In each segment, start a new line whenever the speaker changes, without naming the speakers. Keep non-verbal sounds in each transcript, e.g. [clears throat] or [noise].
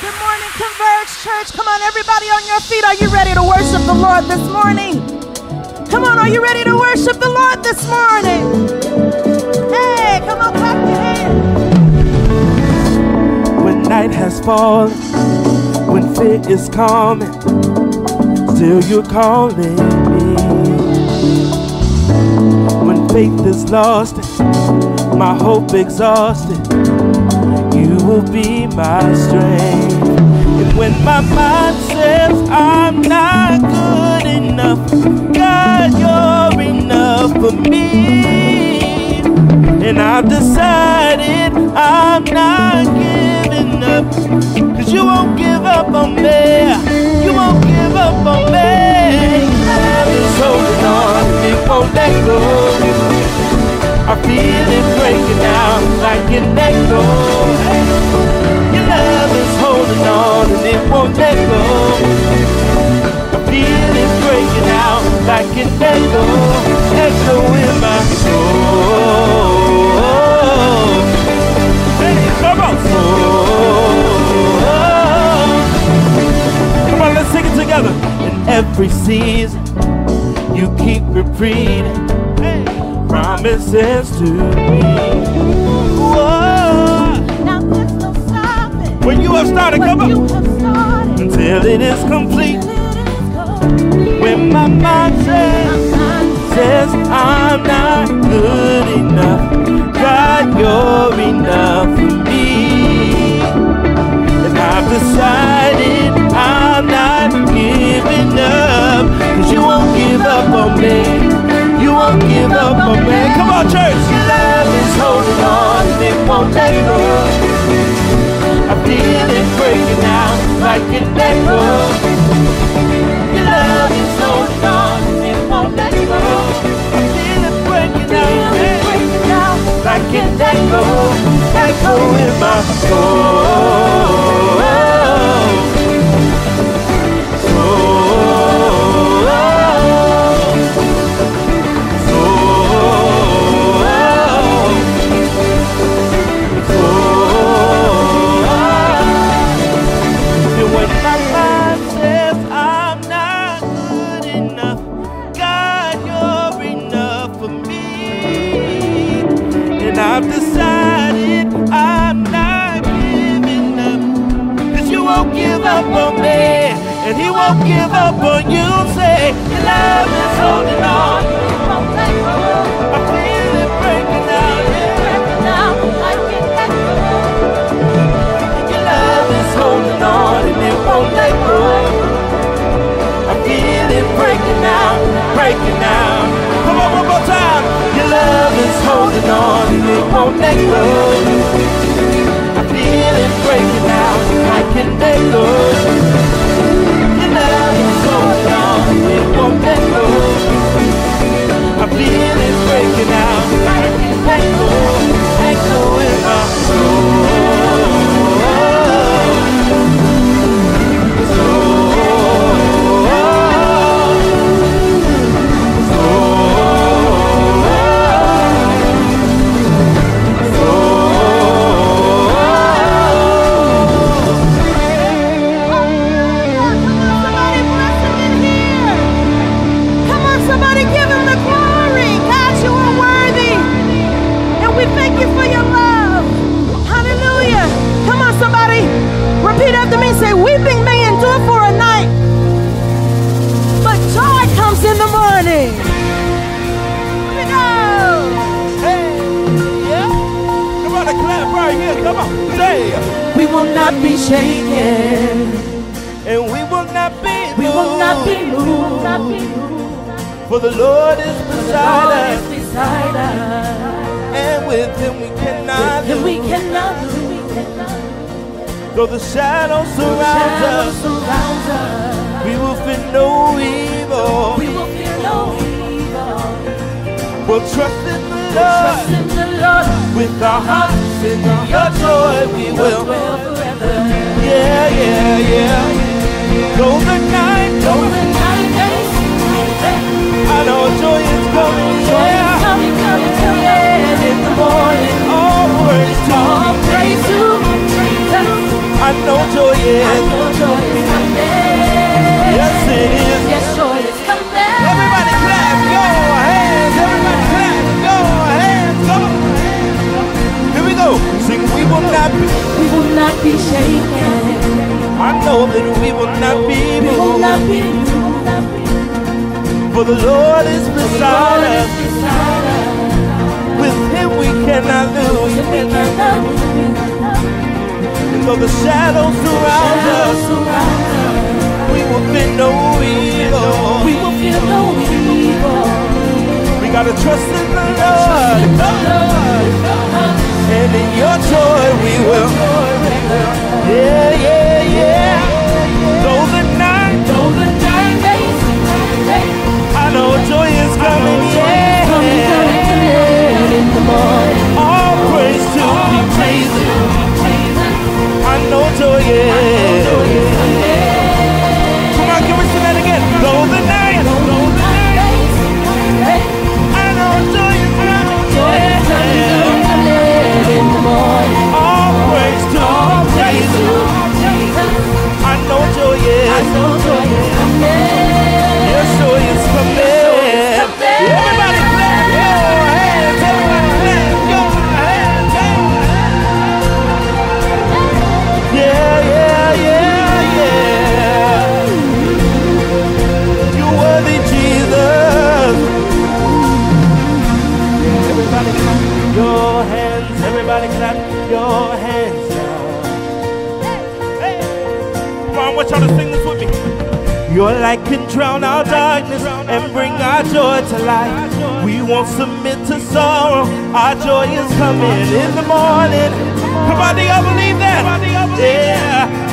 Good morning, Converge Church. Come on, everybody on your feet. Are you ready to worship the Lord this morning? Come on, are you ready to worship the Lord this morning? Hey, come on, clap your hands.
When night has fallen, when fear is coming, still you're calling me. When faith is lost, my hope exhausted, will be my strength. And when my mind says I'm not good enough, God, you're enough for me. And I've decided I'm not giving up. Cause you won't give up on me. You won't give up on me. Love is holding on, it won't let go. I feel it breaking out like an echo. Your love is holding on and it won't let go. I feel it breaking out like an echo, echo in my soul. Hey, come on, soul. Come on, let's sing it together. In every season, you keep repeating promises to me. Whoa.
Now there's no stopping.
When you have started, come on. Until it is complete.
It is complete.
When my mind says, says I'm not good enough, God, you're enough for me. And I've decided I'm not giving up, cause you won't give up on me. Won't give up on me. Come on, church. Your love is holding on and it won't let go. I feel it breaking out like an echo. Your love is holding on and it won't let go. I feel it breaking out,
it breaking out.
like an echo, echo in my soul. And he won't give up on you. Say, your love is holding on.
Let go.
I feel it breaking out. Your love is holding on and it won't let go. I feel it breaking out, breaking out. Come on, one more time. Your love is holding on and it won't let go. I feel it breaking out like an echo. Your on and it won't let go. I feel it breaking out like an echo, echo in my soul.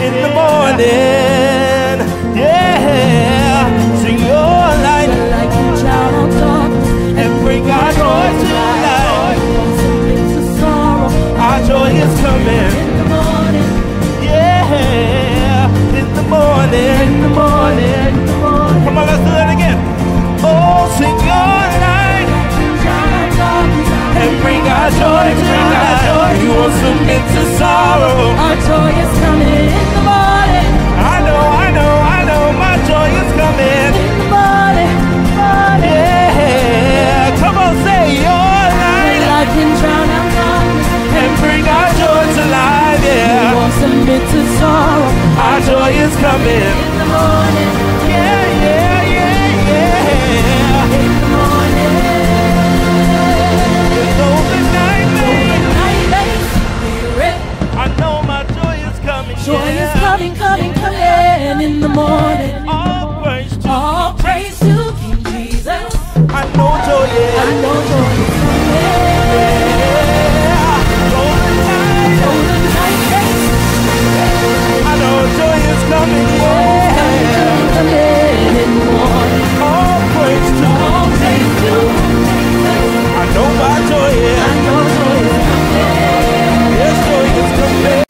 in the morning.
Yeah, sing your light like a child on top and bring our joy to life. Our joy is coming. In the morning. Yeah, in the morning. In the morning. Come on, let's do that again. Oh, sing your light and bring our joy won't submit to sorrow.
Our joy is coming in the morning.
I know, I know, I know, my joy is coming
in the morning.
Yeah, come on, say your.
I can drown out darkness
and bring our joy to life. Yeah, we
won't submit to sorrow.
Our joy is coming
in the morning.
coming,
coming, coming in the morning.
All praise to,
All praise to King Jesus.
I know joy is. I know joy is coming. I know joy is
coming.
Coming, coming in the morning. All praise to,
Jesus.
I know
my joy is coming. Yes, joy is coming.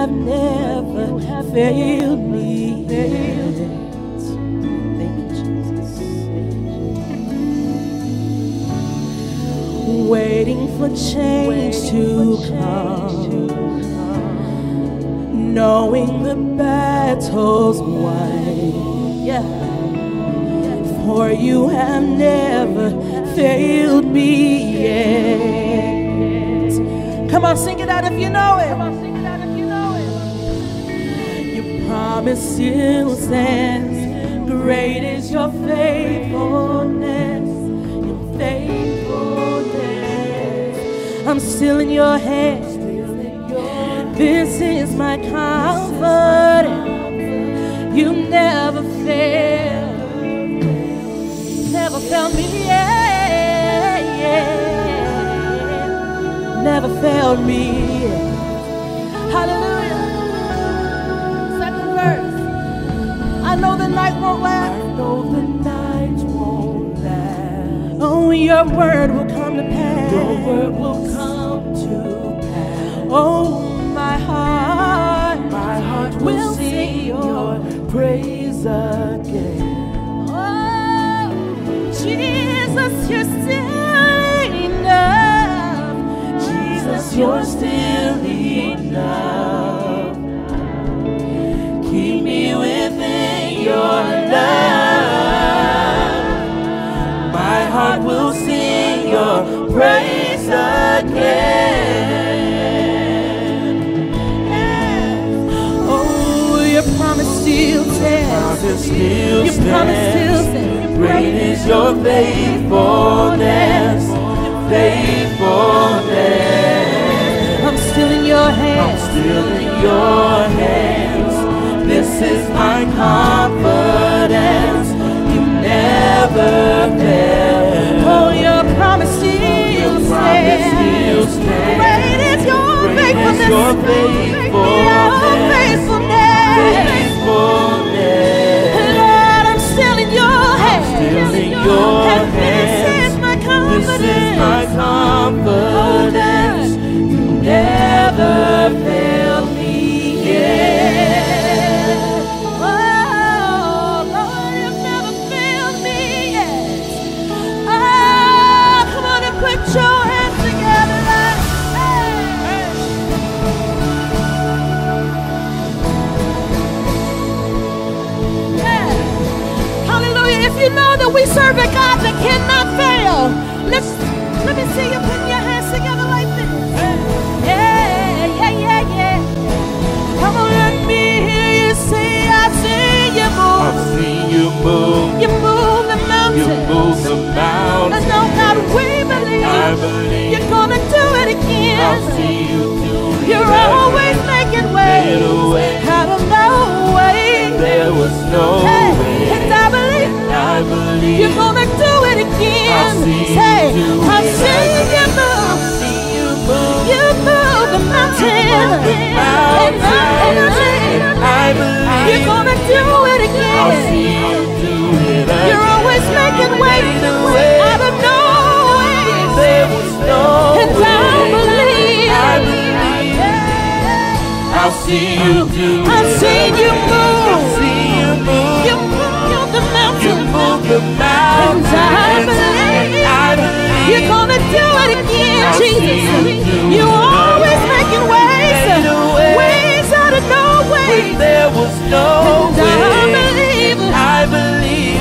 Have never failed me yet. Waiting for change to come knowing the battle's won. Yeah. For you have never failed me yet. Come on, sing it out if you know it. Promise still stands. Great is your faithfulness. Your faithfulness. I'm still in your hands. This is my comfort. You never fail. Never failed me yet. Never failed me know the night won't last. I know the night won't last. Oh, your word will come to pass. Your word will come to pass. Oh, my heart,
My heart will
will
sing
sing
your praise again.
Oh, Jesus, you're still enough.
Jesus, you're still enough.
Promise still Your promise still
stands. Great is your faithfulness, faithfulness.
I'm still in your hands.
I'm still in your hands. This is my confidence. You never fail.
Oh, your promise still stands. Great is your
Great is
faithfulness.
your faithfulness.
faithfulness. Your And this
hands.
is my
This is my confidence.
Serve a God that cannot fail, let's let me see you putting your hands together like this. Yeah, yeah, yeah, yeah. Come on, let me hear you say, I see you
move.
Move.
seen you move.
You move the mountain.
You move the
And
mountains.
no God, we believe
I believe.
you're gonna do it again.
I'll see you do it
You're always making ways
way.
out of no way.
There was no
Hey,
way.
I believe you're gonna do it again.
I'll see you
Say, I've seen you move.
see you move.
You move the mountain. And I believe.
I
you're gonna do it again.
I'll see you do it again.
You're always making
way.
out of no way.
There was no
And. I believe.
I believe. I'll see you do
I've seen you move.
You're gonna do it again,
Jesus. you do You it always making ways, way. ways out of no way. There
was no And I believe. I believe.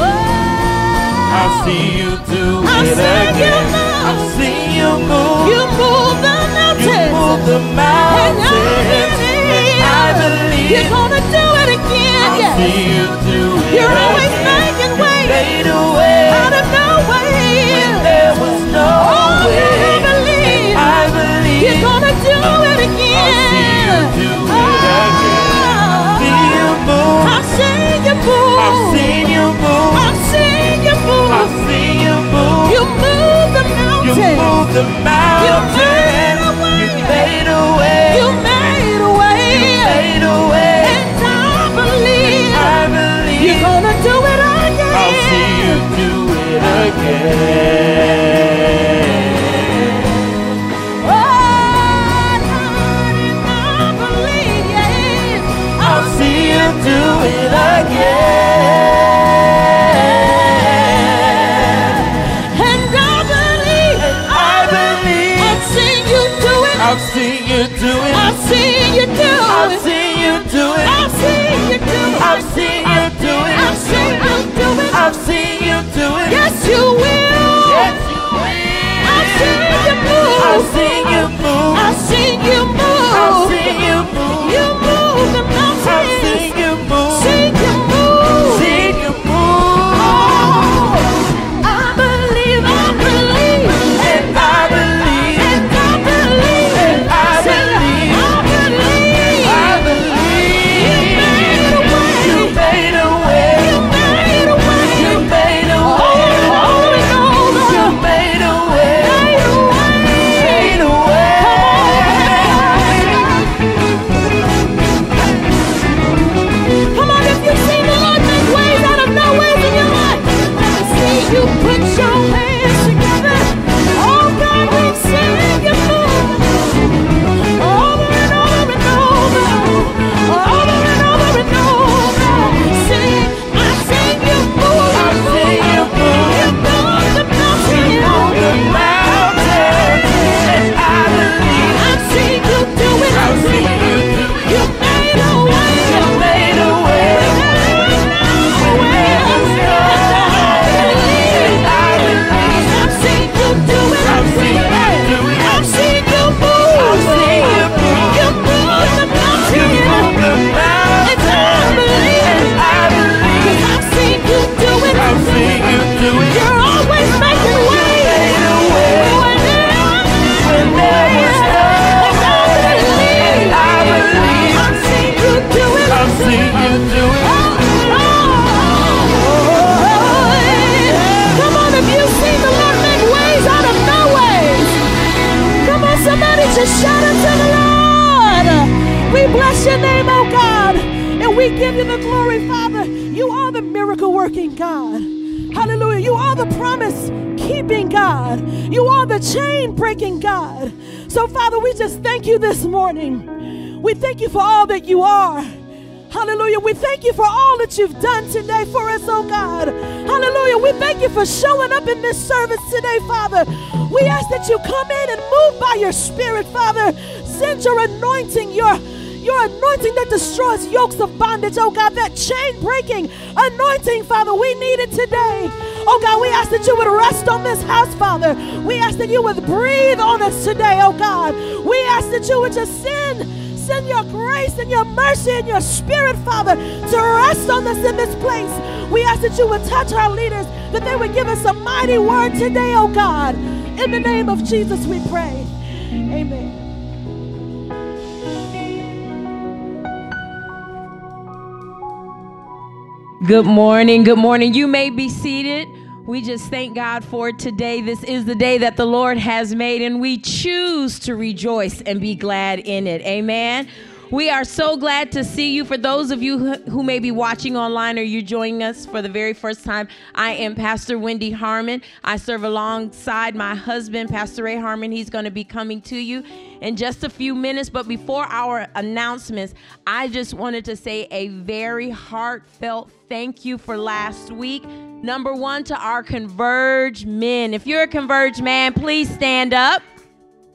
I'll see you do it again. I've seen you move.
You move the
You move the mountains.
I believe.
I believe.
You're gonna do it again,
I'll see you do it
You're
always
making ways.
Way.
out of no way.
you move. I've seen
you move.
I've
seen
you move. I've seen you move.
You
move
the mountain.
You
move
the mountain. You made a way.
You made a way.
You
made
a way.
And I believe.
I believe.
You're gonna do it again.
I'll see you do it
again. it
again.
And I
believe, and I
believe, I've seen you
do it. I've seen
you
do
it. I've
seen you
do it. I've seen you do it. I've seen you do it. I've seen you do it. I've seen you do it. I've
seen you do it. Yes,
you will. Yes,
you will. I've seen you move. I've seen you move. I've seen
you move. Thank you this morning. We thank you for all that you are. Hallelujah. We thank you for all that you've done today for us, oh God. Hallelujah. We thank you for showing up in this service today, Father. We ask that you come in and move by your spirit, Father. Send your anointing, your your anointing that destroys yokes of bondage, oh God, that chain breaking anointing, Father. We need it today. Oh God, we ask that you would rest on this house, Father. We ask that you would breathe on us today, oh God. We ask that you would just send send your grace and your mercy and your spirit, Father, to rest on us in this place. We ask that you would touch our leaders, that they would give us a mighty word today, oh God. In the name of Jesus, we pray. Amen.
Good morning. Good morning. You may be seated. We just thank God for today. This is the day that the Lord has made, and we choose to rejoice and be glad in it. Amen. We are so glad to see you. For those of you who may be watching online or you joining us for the very first time, I am Pastor Wendy Harmon. I serve alongside my husband, Pastor Ray Harmon. He's going to be coming to you in just a few minutes. But before our announcements, I just wanted to say a very heartfelt thank you for last week. Number one, to our Converge men. If you're a Converge man, please stand up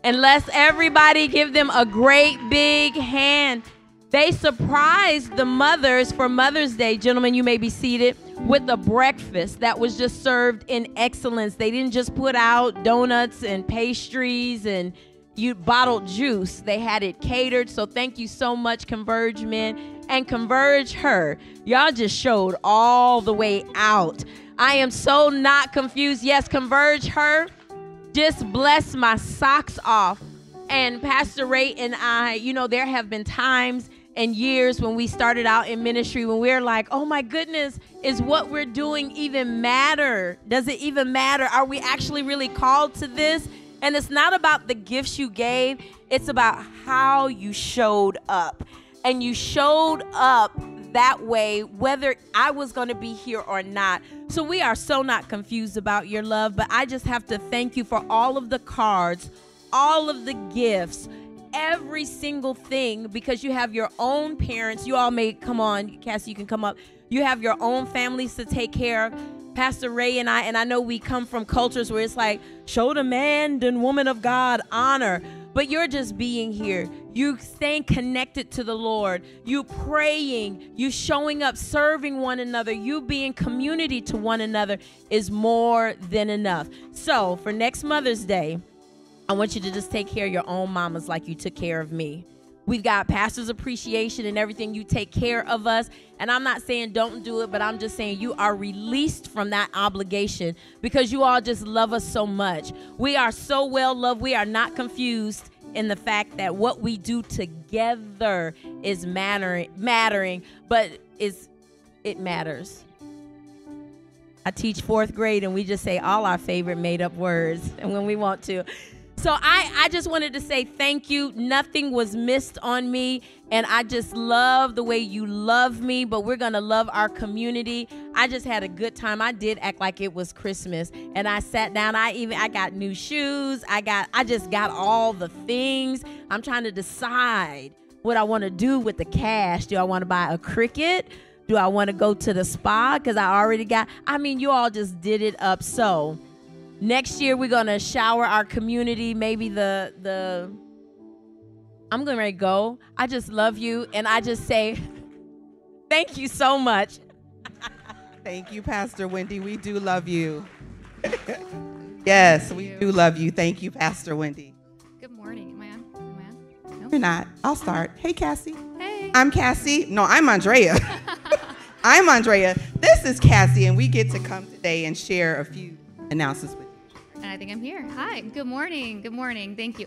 and let's everybody give them a great big hand. They surprised the mothers for Mother's Day. Gentlemen, you may be seated with a breakfast that was just served in excellence. They didn't just put out donuts and pastries and you bottled juice. They had it catered. So thank you so much, Converge Men and Converge Her. Y'all just showed all the way out. I am so not confused. Yes, Converge Her just bless my socks off. And Pastor Ray and I, you know, there have been times and years when we started out in ministry when we're like, oh my goodness, is what we're doing even matter? Does it even matter? Are we actually really called to this? And it's not about the gifts you gave, it's about how you showed up. And you showed up that way, whether I was going to be here or not. So we are so not confused about your love, but I just have to thank you for all of the cards, all of the gifts, every single thing because you have your own parents. You all may come on, Cassie, you can come up. You have your own families to take care of. Pastor Ray and I, and I know we come from cultures where it's like, show the man and woman of God honor. But you're just being here. You staying connected to the Lord. You praying. You showing up, serving one another. You being community to one another is more than enough. So for next Mother's Day, I want you to just take care of your own mamas like you took care of me. We've got pastor's appreciation and everything. You take care of us. And I'm not saying don't do it, but I'm just saying you are released from that obligation because you all just love us so much. We are so well loved. We are not confused in the fact that what we do together is mattering mattering, but is it matters. I teach fourth grade and we just say all our favorite made up words and [laughs] when we want to. So I, I just wanted to say thank you. Nothing was missed on me. And I just love the way you love me, but we're going to love our community. I just had a good time. I did act like it was Christmas. And I sat down. I even I got new shoes. I got I just got all the things. I'm trying to decide what I want to do with the cash. Do I want to buy a Cricut? Do I want to go to the spa? Because I already got, I mean, you all just did it up. So Next year we're gonna shower our community. Maybe the the I'm gonna go. I just love you, and I just say [laughs] thank you so much. [laughs]
thank you, Pastor Wendy. We do love you. [laughs] yes, we do love you. Thank you, Pastor Wendy.
Good morning. Am I on? Am I
on? No? You're not. I'll start. Hey, Cassie.
Hey.
I'm Cassie. No, I'm Andrea. I'm Andrea. This is Cassie, and we get to come today and share a few announcements with
and I think I'm here. Hi, good morning. Good morning. Thank you.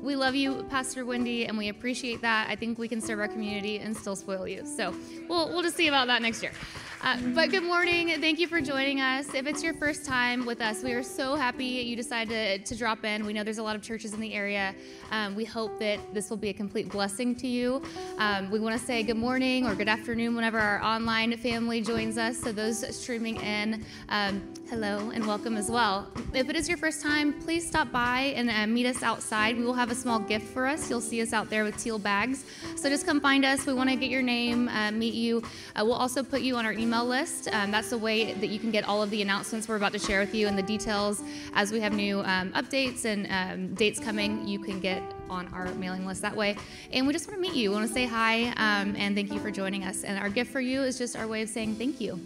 We love you, Pastor Wendy, and we appreciate that. I think we can serve our community and still spoil you. So we'll, we'll just see about that next year. Uh, but good morning. Thank you for joining us. If it's your first time with us, we are so happy you decided to, to drop in. We know there's a lot of churches in the area. Um, we hope that this will be a complete blessing to you. Um, we want to say good morning or good afternoon whenever our online family joins us. So, those streaming in, um, hello and welcome as well. If it is your first time, please stop by and uh, meet us outside. We will have a small gift for us. You'll see us out there with teal bags. So, just come find us. We want to get your name, uh, meet you. Uh, we'll also put you on our email email list. Um, that's the way that you can get all of the announcements we're about to share with you and the details as we have new um, updates and um, dates coming. You can get on our mailing list that way. And we just want to meet you. We want to say hi um, and thank you for joining us. And our gift for you is just our way of saying thank you.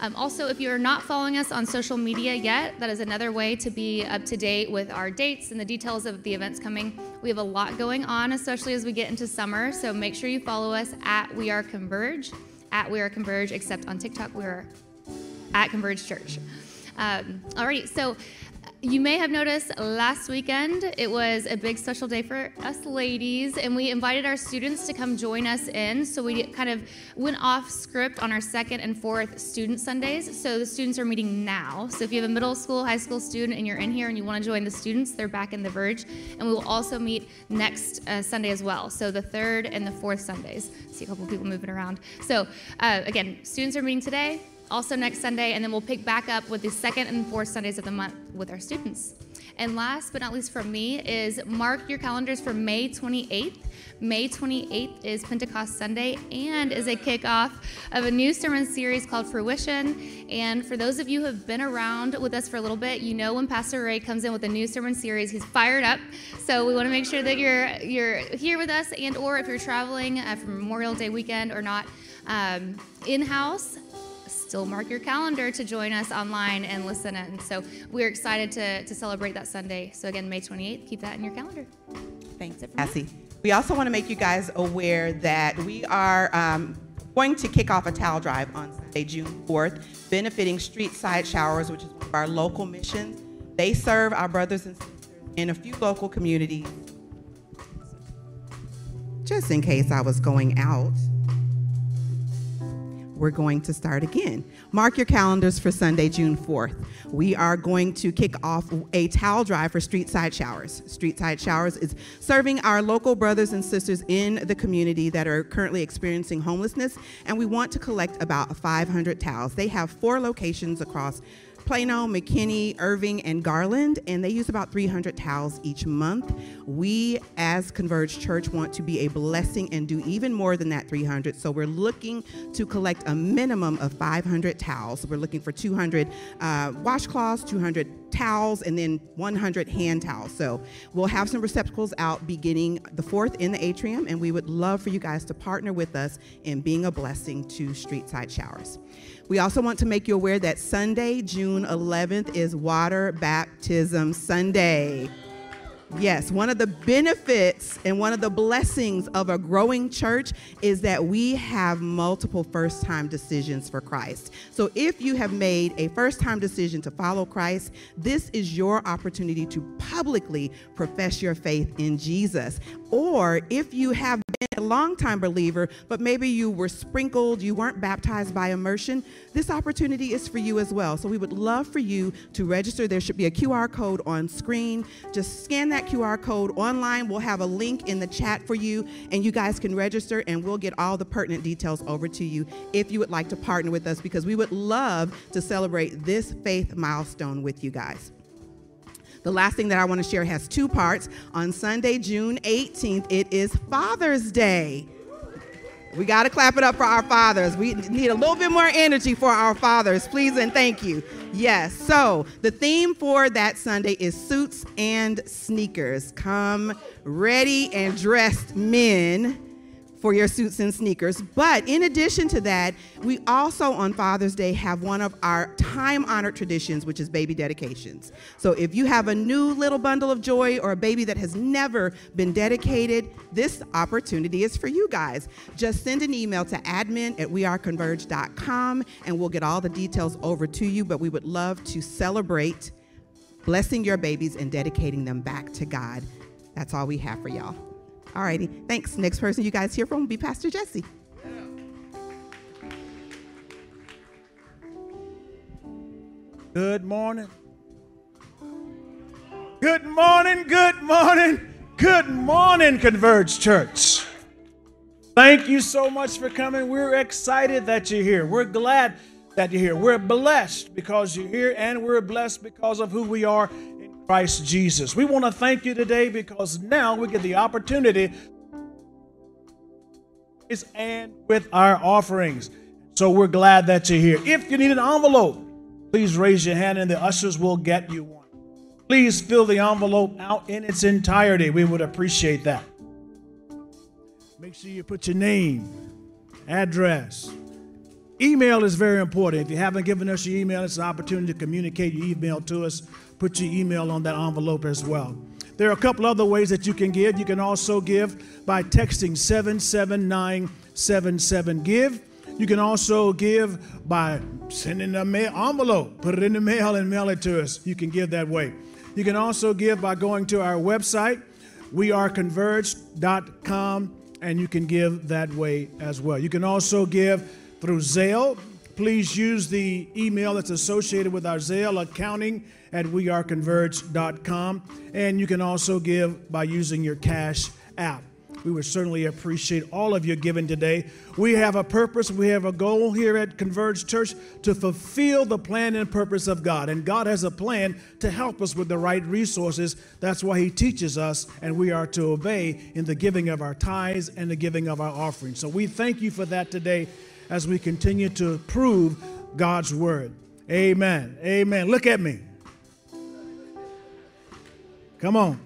Um, also, if you're not following us on social media yet, that is another way to be up to date with our dates and the details of the events coming. We have a lot going on, especially as we get into summer. So make sure you follow us at We Are Converge at We Are Converge, except on TikTok, we're at Converge Church. Um, alrighty, so you may have noticed last weekend it was a big special day for us ladies, and we invited our students to come join us in. So we kind of went off script on our second and fourth student Sundays. So the students are meeting now. So if you have a middle school, high school student, and you're in here and you want to join the students, they're back in the Verge. And we will also meet next uh, Sunday as well. So the third and the fourth Sundays. See a couple people moving around. So uh, again, students are meeting today also next Sunday, and then we'll pick back up with the second and fourth Sundays of the month with our students. And last but not least from me is mark your calendars for May 28th. May 28th is Pentecost Sunday and is a kickoff of a new sermon series called Fruition. And for those of you who have been around with us for a little bit, you know when Pastor Ray comes in with a new sermon series, he's fired up. So we want to make sure that you're you're here with us, and or if you're traveling uh, for Memorial Day weekend or not um, in house still mark your calendar to join us online and listen in. So we're excited to, to celebrate that Sunday. So again, May 28th, keep that in your calendar.
Thanks, Cassie. We also want to make you guys aware that we are um, going to kick off a towel drive on Sunday, June 4th, benefiting Street Side Showers, which is one of our local missions. They serve our brothers and sisters in a few local communities. Just in case I was going out. We're going to start again. Mark your calendars for Sunday, June 4th. We are going to kick off a towel drive for Street Side Showers. Street Side Showers is serving our local brothers and sisters in the community that are currently experiencing homelessness, and we want to collect about 500 towels. They have four locations across Plano, McKinney, Irving, and Garland, and they use about 300 towels each month. We, as Converge Church, want to be a blessing and do even more than that 300. So we're looking to collect a minimum of 500 towels. We're looking for 200 uh, washcloths, 200 towels, and then 100 hand towels. So we'll have some receptacles out beginning the 4th in the atrium, and we would love for you guys to partner with us in being a blessing to Street Side Showers. We also want to make you aware that Sunday, June 11th, is Water Baptism Sunday. Yes, one of the benefits and one of the blessings of a growing church is that we have multiple first time decisions for Christ. So if you have made a first time decision to follow Christ, this is your opportunity to publicly profess your faith in Jesus. Or if you have been a longtime believer, but maybe you were sprinkled, you weren't baptized by immersion, this opportunity is for you as well. So we would love for you to register. There should be a QR code on screen. Just scan that QR code online. We'll have a link in the chat for you, and you guys can register, and we'll get all the pertinent details over to you if you would like to partner with us because we would love to celebrate this faith milestone with you guys. The last thing that I want to share has two parts. On Sunday, June 18th, it is Father's Day. We got to clap it up for our fathers. We need a little bit more energy for our fathers, please and thank you. Yes, so the theme for that Sunday is suits and sneakers. Come ready and dressed men for your suits and sneakers. But in addition to that, we also on Father's Day have one of our time honored traditions, which is baby dedications. So if you have a new little bundle of joy or a baby that has never been dedicated, this opportunity is for you guys. Just send an email to admin at weareconverge.com and we'll get all the details over to you. But we would love to celebrate blessing your babies and dedicating them back to God. That's all we have for y'all. All righty. Thanks. Next person you guys hear from will be Pastor Jesse.
Good morning. Good morning, good morning, good morning, Converge Church. Thank you so much for coming. We're excited that you're here. We're glad that you're here. We're blessed because you're here, and we're blessed because of who we are Christ Jesus. We want to thank you today because now we get the opportunity and with our offerings. So we're glad that you're here. If you need an envelope, please raise your hand and the ushers will get you one. Please fill the envelope out in its entirety. We would appreciate that. Make sure you put your name, address. Email is very important. If you haven't given us your email, it's an opportunity to communicate your email to us put your email on that envelope as well. There are a couple other ways that you can give. You can also give by texting 77977 give. You can also give by sending a mail envelope, put it in the mail and mail it to us. You can give that way. You can also give by going to our website, weareconverged.com, and you can give that way as well. You can also give through Zelle. Please use the email that's associated with our Zelle accounting at weareconverge.com. And you can also give by using your Cash app. We would certainly appreciate all of your giving today. We have a purpose, we have a goal here at Converge Church to fulfill the plan and purpose of God. And God has a plan to help us with the right resources. That's why He teaches us, and we are to obey in the giving of our tithes and the giving of our offerings. So we thank you for that today as we continue to prove God's word. Amen. Amen. Look at me. Come on.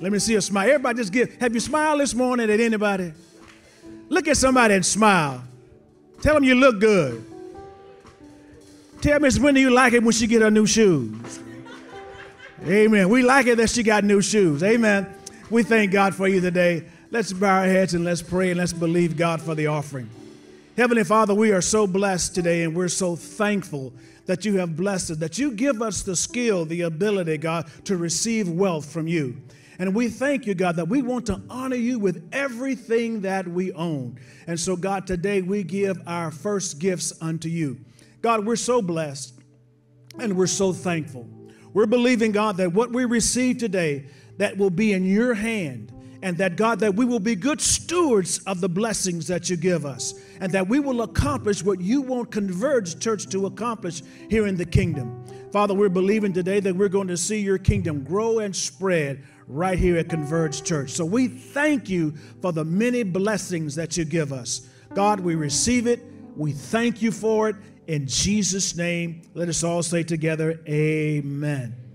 Let me see a smile. Everybody just give. Have you smiled this morning at anybody? Look at somebody and smile. Tell them you look good. Tell Miss Wendy you like it when she get her new shoes. Amen. We like it that she got new shoes. Amen. We thank God for you today. Let's bow our heads and let's pray and let's believe God for the offering. Heavenly Father, we are so blessed today and we're so thankful that you have blessed us, that you give us the skill, the ability, God, to receive wealth from you. And we thank you, God, that we want to honor you with everything that we own. And so, God, today we give our first gifts unto you. God, we're so blessed and we're so thankful. We're believing, God, that what we receive today, that will be in your hand and that God, that we will be good stewards of the blessings that you give us, and that we will accomplish what you want Converge Church to accomplish here in the kingdom. Father, we're believing today that we're going to see your kingdom grow and spread right here at Converge Church. So we thank you for the many blessings that you give us. God, we receive it. We thank you for it. In Jesus' name, let us all say together, Amen.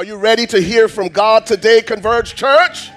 Are you ready to hear from God today, Converge Church?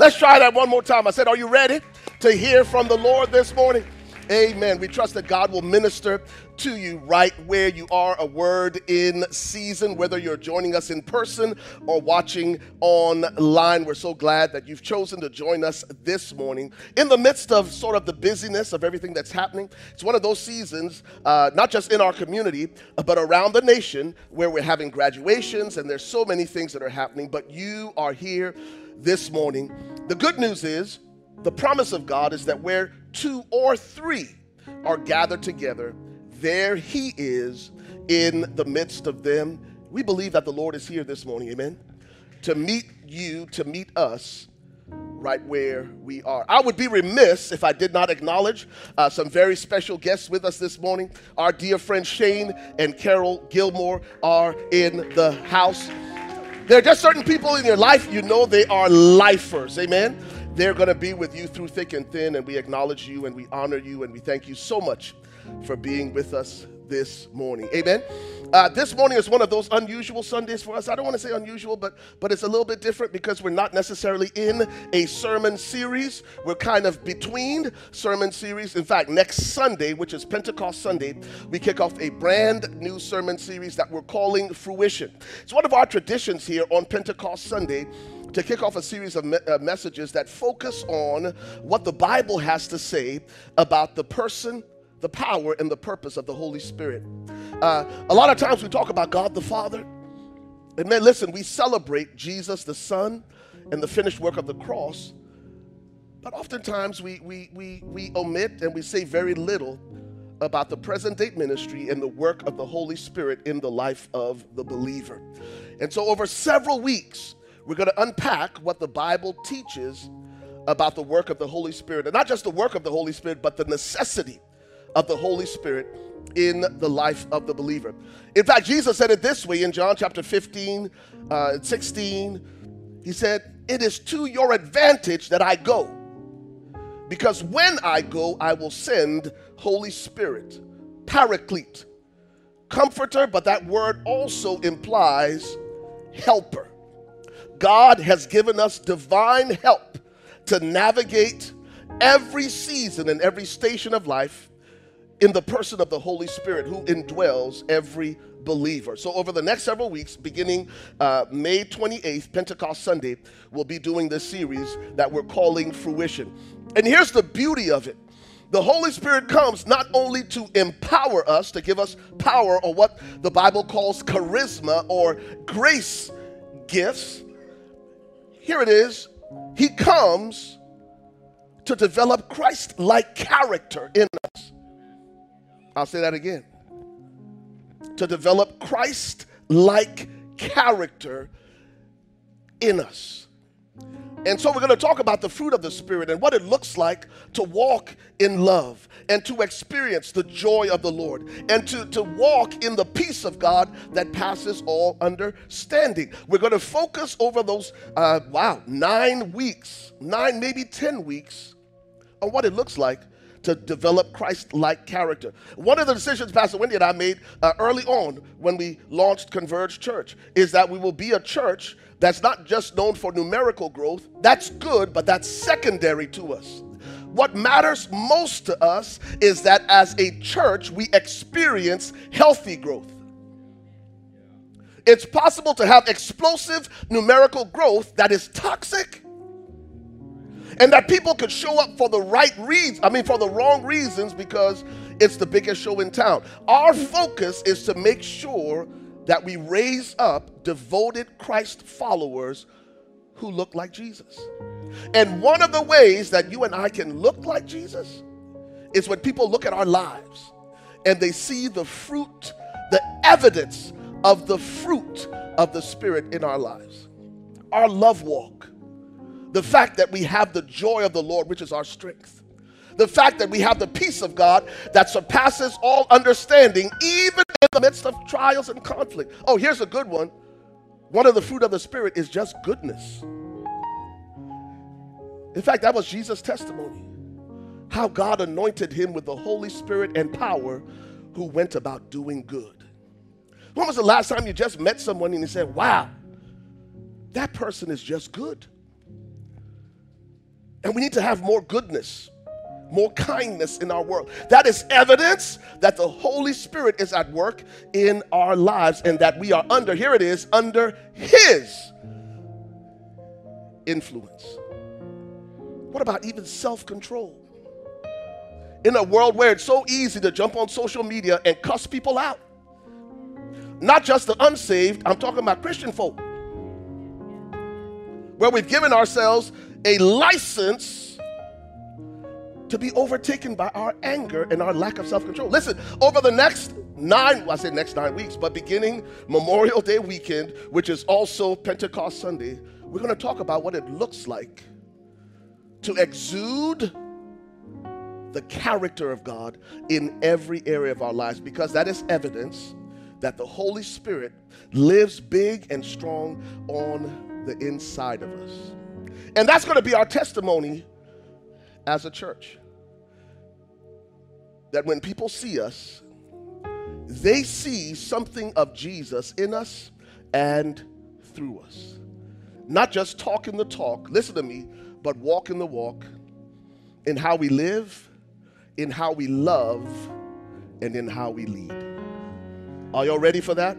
Let's try that one more time. I said, Are you ready to hear from the Lord this morning? Amen. We trust that God will minister to you right where you are, a word in season, whether you're joining us in person or watching online. We're so glad that you've chosen to join us this morning in the midst of sort of the busyness of everything that's happening. It's one of those seasons, uh, not just in our community, but around the nation where we're having graduations and there's so many things that are happening. But you are here this morning. The good news is, the promise of God is that where two or three are gathered together, there He is in the midst of them. We believe that the Lord is here this morning, amen? To meet you, to meet us right where we are. I would be remiss if I did not acknowledge uh, some very special guests with us this morning. Our dear friend Shane and Carol Gilmore are in the house. There are just certain people in your life you know they are lifers, amen? They're going to be with you through thick and thin, and we acknowledge you and we honor you and we thank you so much for being with us this morning. Amen. Uh, this morning is one of those unusual Sundays for us. I don't want to say unusual, but but it's a little bit different because we're not necessarily in a sermon series. We're kind of between sermon series. In fact, next Sunday, which is Pentecost Sunday, we kick off a brand new sermon series that we're calling Fruition. It's one of our traditions here on Pentecost Sunday to kick off a series of me- uh, messages that focus on what the Bible has to say about the person, the power, and the purpose of the Holy Spirit. Uh, a lot of times we talk about God the Father. And man, listen, we celebrate Jesus the Son and the finished work of the cross. But oftentimes we, we, we, we omit and we say very little about the present date ministry and the work of the Holy Spirit in the life of the believer. And so, over several weeks, we're going to unpack what the Bible teaches about the work of the Holy Spirit. And not just the work of the Holy Spirit, but the necessity of the Holy Spirit in the life of the believer. In fact, Jesus said it this way in John chapter 15, uh, 16. He said, It is to your advantage that I go. Because when I go, I will send Holy Spirit, Paraclete, Comforter, but that word also implies helper. God has given us divine help to navigate every season and every station of life in the person of the Holy Spirit who indwells every believer. So, over the next several weeks, beginning uh, May 28th, Pentecost Sunday, we'll be doing this series that we're calling Fruition. And here's the beauty of it the Holy Spirit comes not only to empower us, to give us power, or what the Bible calls charisma or grace gifts. Here it is. He comes to develop Christ like character in us. I'll say that again. To develop Christ like character in us. And so we're going to talk about the fruit of the Spirit and what it looks like to walk in love and to experience the joy of the Lord and to, to walk in the peace of God that passes all understanding. We're going to focus over those, uh, wow, nine weeks, nine, maybe 10 weeks on what it looks like to develop Christ like character. One of the decisions Pastor Wendy and I made uh, early on when we launched Converge Church is that we will be a church that's not just known for numerical growth. That's good, but that's secondary to us. What matters most to us is that as a church, we experience healthy growth. It's possible to have explosive numerical growth that is toxic and that people could show up for the right reasons, I mean, for the wrong reasons because it's the biggest show in town. Our focus is to make sure that we raise up devoted Christ followers who look like Jesus. And one of the ways that you and I can look like Jesus is when people look at our lives and they see the fruit, the evidence of the fruit of the Spirit in our lives. Our love walk, the fact that we have the joy of the Lord, which is our strength. The fact that we have the peace of God that surpasses all understanding, even in the midst of trials and conflict. Oh, here's a good one. One of the fruit of the Spirit is just goodness. In fact, that was Jesus' testimony. How God anointed him with the Holy Spirit and power who went about doing good. When was the last time you just met someone and you said, wow, that person is just good? And we need to have more goodness, more kindness in our world. That is evidence that the Holy Spirit is at work in our lives and that we are under, here it is, under His influence. What about even self control? In a world where it's so easy to jump on social media and cuss people out, not just the unsaved, I'm talking about Christian folk, where we've given ourselves a license to be overtaken by our anger and our lack of self control. Listen, over the next nine, well, I say next nine weeks, but beginning Memorial Day weekend, which is also Pentecost Sunday, we're going to talk about what it looks like to exude the character of God in every area of our lives because that is evidence that the Holy Spirit lives big and strong on the inside of us. And that's going to be our testimony as a church. That when people see us, they see something of Jesus in us and through us. Not just talking the talk, listen to me, but walking the walk in how we live, in how we love, and in how we lead. Are y'all ready for that?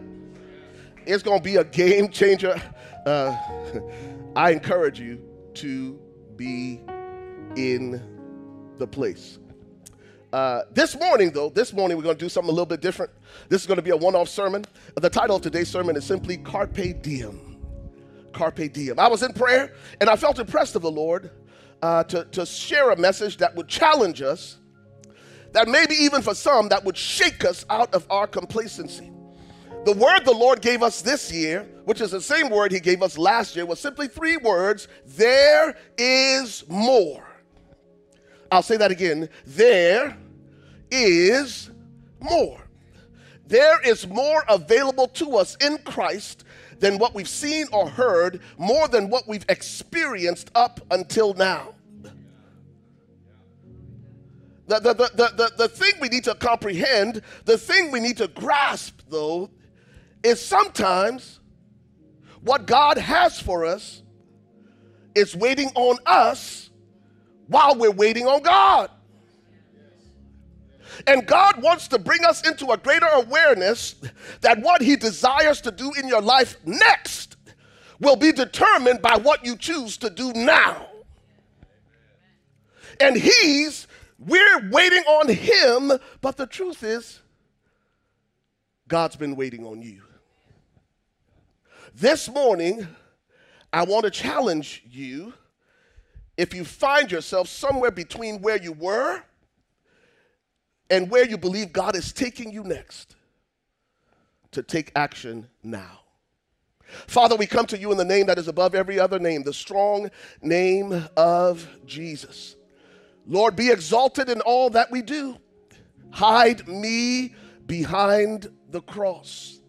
It's going to be a game changer. Uh, [laughs] I encourage you to be in the place. Uh, this morning, though, this morning we're going to do something a little bit different. This is going to be a one off sermon. The title of today's sermon is simply Carpe Diem. Carpe Diem. I was in prayer and I felt impressed of the Lord uh, to, to share a message that would challenge us, that maybe even for some, that would shake us out of our complacency. The word the Lord gave us this year, which is the same word He gave us last year, was simply three words there is more. I'll say that again. There is more. There is more available to us in Christ than what we've seen or heard, more than what we've experienced up until now. The, the, the, the, the, thing we need to comprehend, the thing we need to grasp, though, is sometimes what God has for us is waiting on us while we're waiting on God. And God wants to bring us into a greater awareness that what He desires to do in your life next will be determined by what you choose to do now. And He's, we're waiting on Him, but the truth is, God's been waiting on you. This morning, I want to challenge you if you find yourself somewhere between where you were and where you believe God is taking you next to take action now. Father, we come to you in the name that is above every other name, the strong name of Jesus. Lord, be exalted in all that we do. Hide me behind the cross.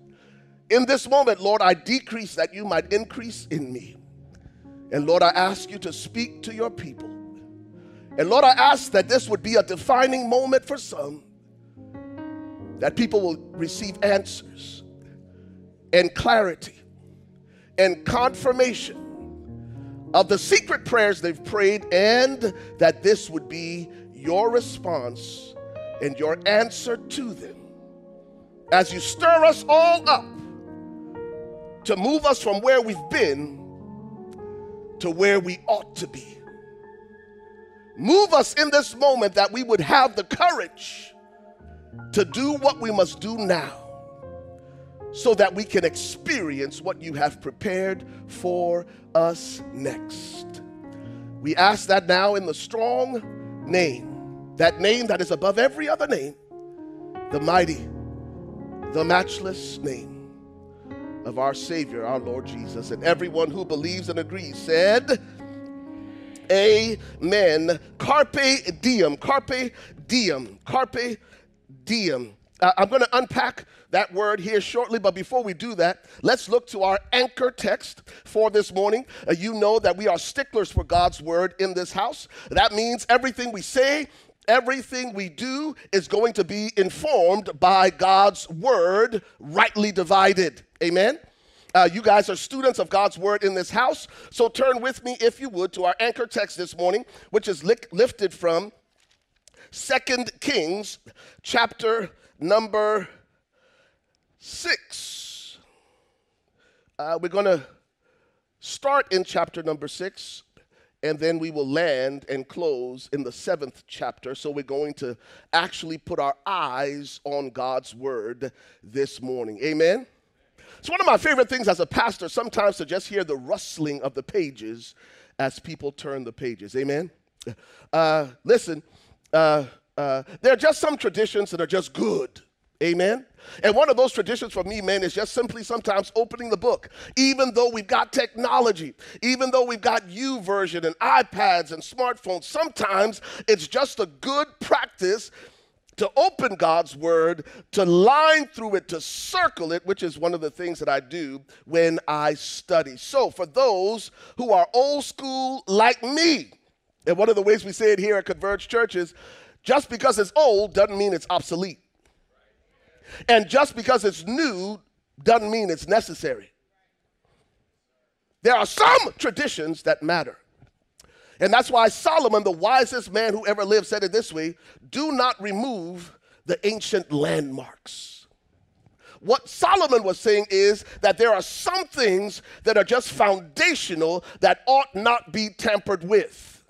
In this moment, Lord, I decrease that you might increase in me. And Lord, I ask you to speak to your people And Lord, I ask that this would be a defining moment for some, that people will receive answers and clarity and confirmation of the secret prayers they've prayed, and that this would be your response and your answer to them as you stir us all up to move us from where we've been to where we ought to be. Move us in this moment that we would have the courage to do what we must do now so that we can experience what you have prepared for us next. We ask that now in the strong name, that name that is above every other name, the mighty, the matchless name of our Savior, our Lord Jesus. And everyone who believes and agrees said, Amen. Carpe diem, carpe diem, carpe diem. Uh, I'm going to unpack that word here shortly, but before we do that, let's look to our anchor text for this morning. Uh, you know that we are sticklers for God's word in this house. That means everything we say, everything we do is going to be informed by God's word, rightly divided. Amen. Uh, you guys are students of God's word in this house, so turn with me, if you would, to our anchor text this morning, which is li- lifted from Second Kings, chapter number six. Uh, we're going to start in chapter number six, and then we will land and close in the seventh chapter. So we're going to actually put our eyes on God's word this morning. Amen. It's one of my favorite things as a pastor sometimes to just hear the rustling of the pages as people turn the pages. Amen. Uh, listen, uh, uh, there are just some traditions that are just good. Amen. And one of those traditions for me, man, is just simply sometimes opening the book. Even though we've got technology, even though we've got YouVersion and iPads and smartphones, sometimes it's just a good practice to open God's word, to line through it, to circle it, which is one of the things that I do when I study. So, for those who are old school like me, and one of the ways we say it here at Converge Churches, just because it's old doesn't mean it's obsolete. And just because it's new doesn't mean it's necessary. There are some traditions that matter. And that's why Solomon, the wisest man who ever lived, said it this way do not remove the ancient landmarks. What Solomon was saying is that there are some things that are just foundational that ought not be tampered with.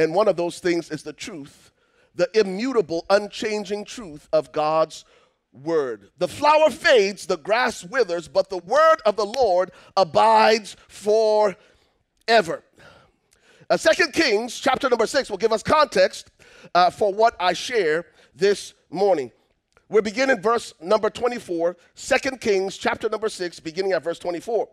And one of those things is the truth, the immutable, unchanging truth of God's word. The flower fades, the grass withers, but the word of the Lord abides forever. Uh, Second Kings, chapter number six, will give us context uh, for what I share this morning. We're beginning verse number 24, 2 Kings, chapter number 6, beginning at verse 24.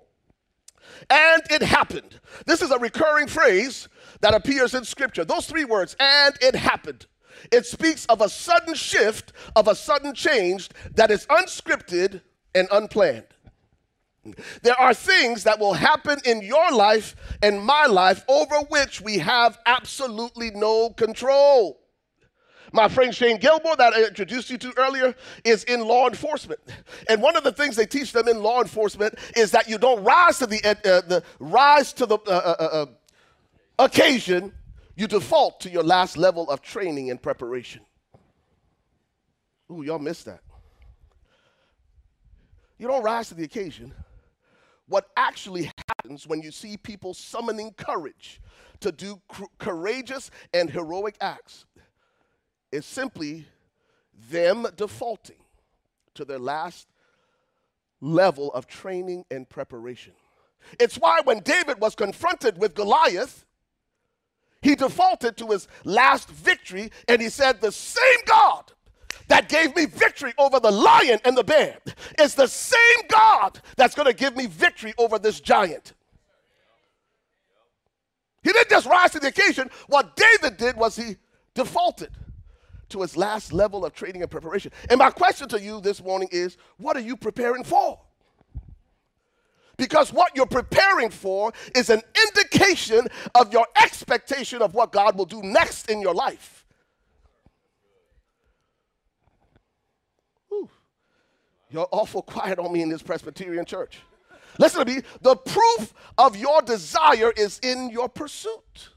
And it happened. This is a recurring phrase that appears in Scripture. Those three words, and it happened. It speaks of a sudden shift, of a sudden change that is unscripted and unplanned. There are things that will happen in your life and my life over which we have absolutely no control. My friend Shane Gilmore, that I introduced you to earlier, is in law enforcement. And one of the things they teach them in law enforcement is that you don't rise to the, uh, the rise to the uh, uh, uh, uh occasion, you default to your last level of training and preparation. Ooh, y'all missed that. You don't rise to the occasion what actually happens when you see people summoning courage to do courageous and heroic acts is simply them defaulting to their last level of training and preparation. It's why when David was confronted with Goliath, he defaulted to his last victory and he said, The same God that gave me victory over the lion and the bear is the same God that's going to give me victory over this giant. He didn't just rise to the occasion. What David did was he defaulted to his last level of training and preparation. And my question to you this morning is what are you preparing for? Because what you're preparing for is an indication of your expectation of what God will do next in your life. You're awful quiet on me in this Presbyterian church. Listen to me. The proof of your desire is in your pursuit.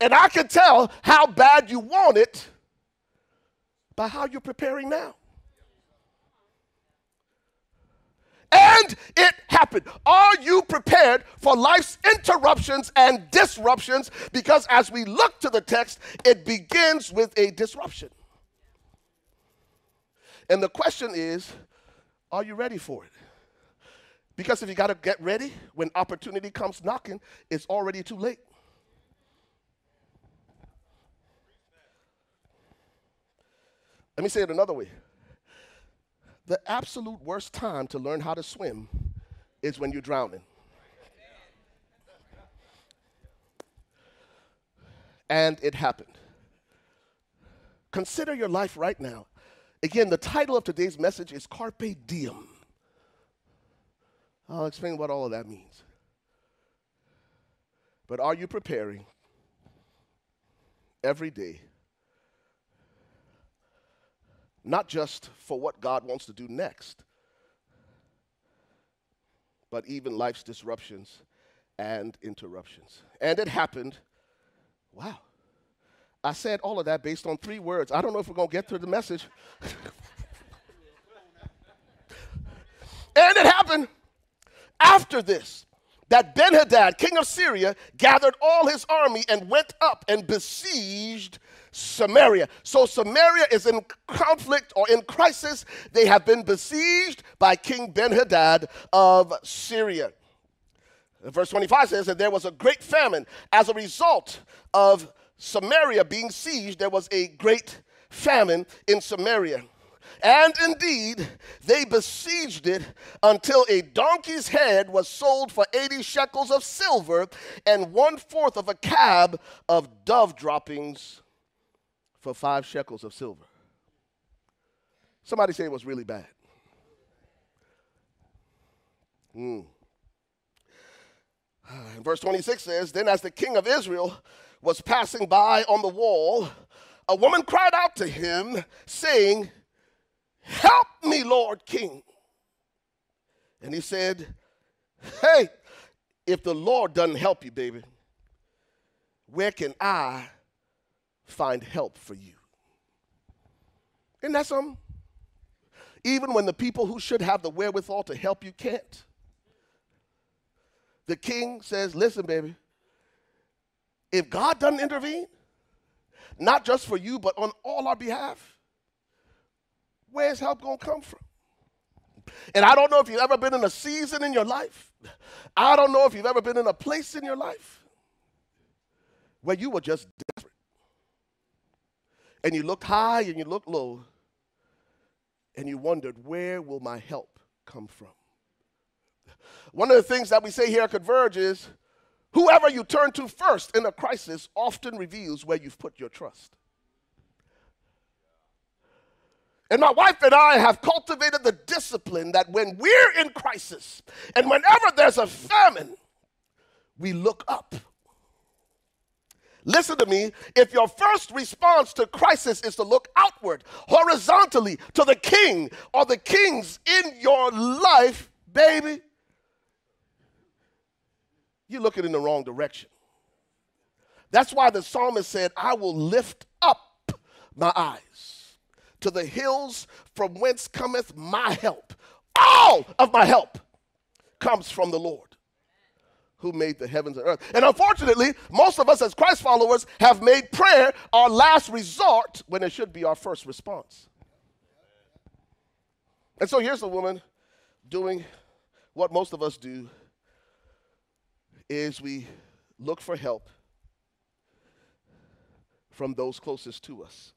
And I can tell how bad you want it by how you're preparing now. And it happened. Are you prepared for life's interruptions and disruptions? Because as we look to the text, it begins with a disruption. And the question is are you ready for it? Because if you got to get ready when opportunity comes knocking, it's already too late. Let me say it another way. The absolute worst time to learn how to swim is when you're drowning. And it happened. Consider your life right now. Again, the title of today's message is Carpe Diem. I'll explain what all of that means. But are you preparing every day not just for what God wants to do next, but even life's disruptions and interruptions. And it happened. Wow. I said all of that based on three words. I don't know if we're going to get through the message. and it happened after this that Ben Hadad, king of Syria, gathered all his army and went up and besieged Samaria. So Samaria is in conflict or in crisis. They have been besieged by King Ben Hadad of Syria. Verse 25 says that there was a great famine. As a result of Samaria being sieged, there was a great famine in Samaria. And indeed, they besieged it until a donkey's head was sold for 80 shekels of silver and one fourth of a kab of dove droppings for five shekels of silver. Somebody say it was really bad. Mm. [sighs] verse 26 says Then, as the king of Israel was passing by on the wall, a woman cried out to him, saying, Help me, Lord King. And he said, Hey, if the Lord doesn't help you, baby, where can I find help for you. Isn't that something? Even when the people who should have the wherewithal to help you can't. The king says, Listen, baby, if God doesn't intervene, not just for you, but on all our behalf, where's help going to come from? And I don't know if you've ever been in a season in your life. I don't know if you've ever been in a place in your life where you were just desperate and you looked high and you looked low, and you wondered, where will my help come from? One of the things that we say here at Converge is whoever you turn to first in a crisis often reveals where you've put your trust. And my wife and I have cultivated the discipline that when we're in crisis and whenever there's a famine, we look up Listen to me. If your first response to crisis is to look outward, horizontally, to the king or the kings in your life, baby, you're looking in the wrong direction. That's why the psalmist said, I will lift up my eyes to the hills from whence cometh my help. All of my help comes from the Lord who made the heavens and earth. And unfortunately, most of us as Christ followers have made prayer our last resort when it should be our first response. And so here's a woman doing what most of us do is we look for help from those closest to us,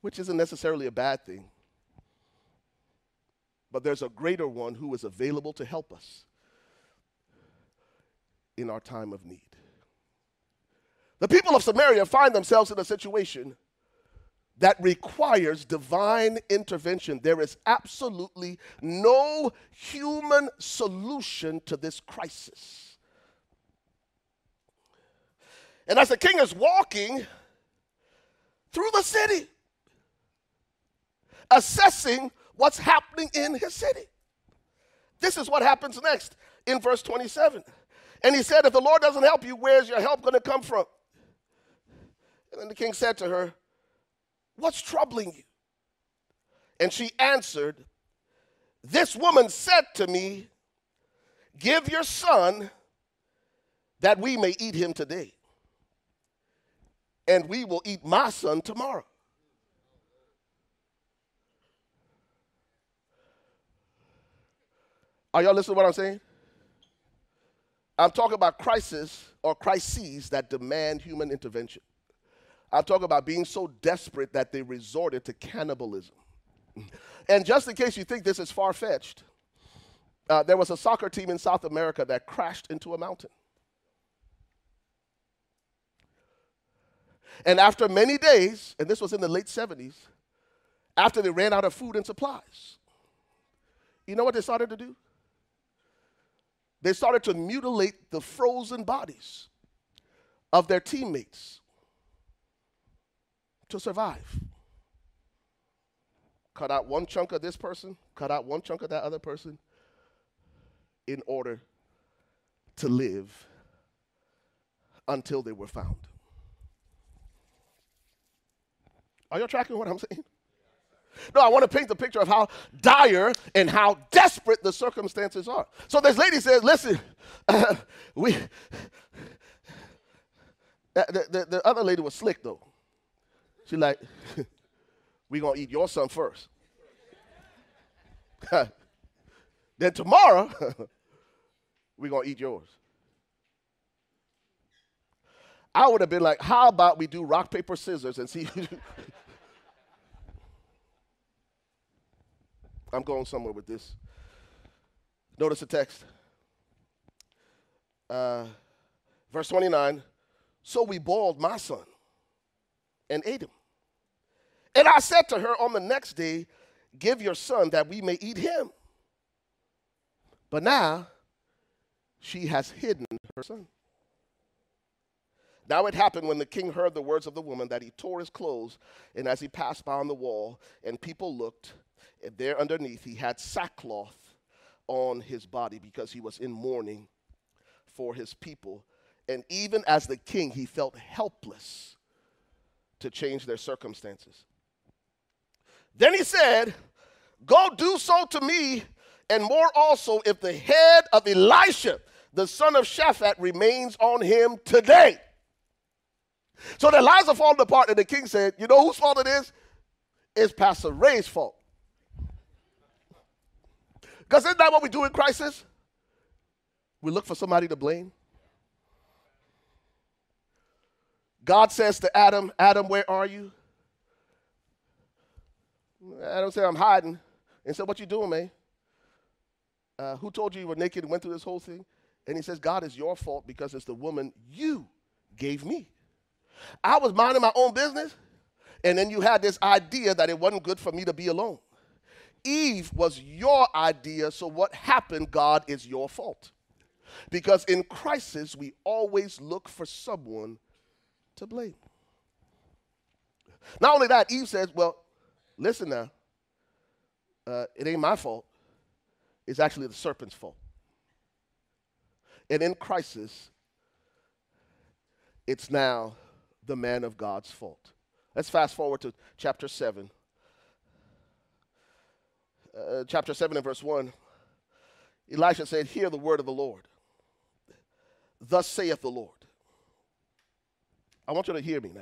which isn't necessarily a bad thing. But there's a greater one who is available to help us in our time of need. The people of Samaria find themselves in a situation that requires divine intervention. There is absolutely no human solution to this crisis. And as the king is walking through the city, assessing what's happening in his city, this is what happens next in verse 27. And he said, If the Lord doesn't help you, where's your help going to come from? And then the king said to her, What's troubling you? And she answered, This woman said to me, Give your son that we may eat him today, and we will eat my son tomorrow. Are y'all listening to what I'm saying? I'm talking about crises or crises that demand human intervention. I'm talking about being so desperate that they resorted to cannibalism. And just in case you think this is far fetched, uh, there was a soccer team in South America that crashed into a mountain. And after many days, and this was in the late 70s, after they ran out of food and supplies, you know what they started to do? They started to mutilate the frozen bodies of their teammates to survive. Cut out one chunk of this person, cut out one chunk of that other person in order to live until they were found. Are you tracking what I'm saying? No, I want to paint the picture of how dire and how desperate the circumstances are. So this lady says, listen, uh, [laughs] we, the, the, the other lady was slick though. She like, [laughs] we gonna eat your son first. [laughs] then tomorrow, we gonna eat yours. I would have been like, how about we do rock, paper, scissors and see I'm going somewhere with this. Notice the text. Uh, verse 29 So we boiled my son and ate him. And I said to her on the next day, Give your son that we may eat him. But now she has hidden her son. Now it happened when the king heard the words of the woman that he tore his clothes, and as he passed by on the wall, and people looked, and there underneath he had sackcloth on his body because he was in mourning for his people. And even as the king, he felt helpless to change their circumstances. Then he said, Go do so to me, and more also, if the head of Elisha, the son of Shaphat, remains on him today. So the lies are falling apart, and the king said, You know whose fault it is? It's Pastor Ray's fault. Because isn't that what we do in crisis? We look for somebody to blame. God says to Adam, Adam, where are you? Adam said, I'm hiding. And said, What you doing, man? Uh, who told you you were naked and went through this whole thing? And he says, God, it's your fault because it's the woman you gave me. I was minding my own business, and then you had this idea that it wasn't good for me to be alone. Eve was your idea, so what happened, God, is your fault. Because in crisis, we always look for someone to blame. Not only that, Eve says, Well, listen now, uh, it ain't my fault. It's actually the serpent's fault. And in crisis, it's now the man of God's fault. Let's fast forward to chapter 7 uh, chapter 7 and verse 1, Elisha said, Hear the word of the Lord. Thus saith the Lord. I want you to hear me now.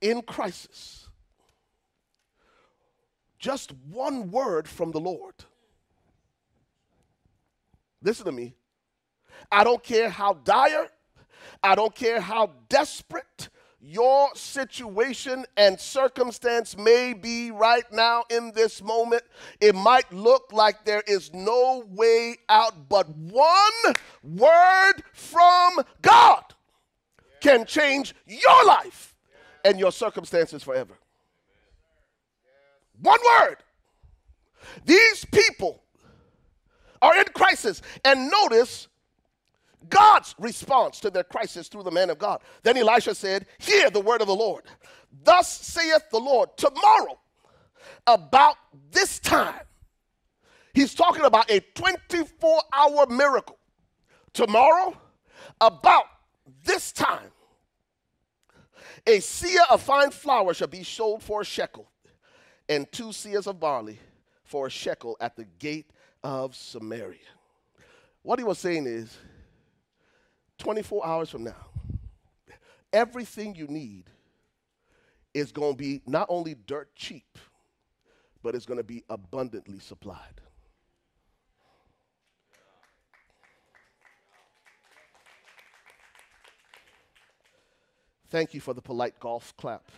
In crisis, just one word from the Lord. Listen to me. I don't care how dire, I don't care how desperate, your situation and circumstance may be right now in this moment. It might look like there is no way out, but one word from God can change your life and your circumstances forever. One word. These people are in crisis. And notice God's response to their crisis through the man of God. Then Elisha said, Hear the word of the Lord. Thus saith the Lord, tomorrow, about this time, he's talking about a 24 hour miracle. Tomorrow, about this time, a seah of fine flour shall be sold for a shekel, and two seahs of barley for a shekel at the gate of Samaria. What he was saying is 24 hours from now, everything you need is going to be not only dirt cheap, but it's going to be abundantly supplied. Thank you for the polite golf clap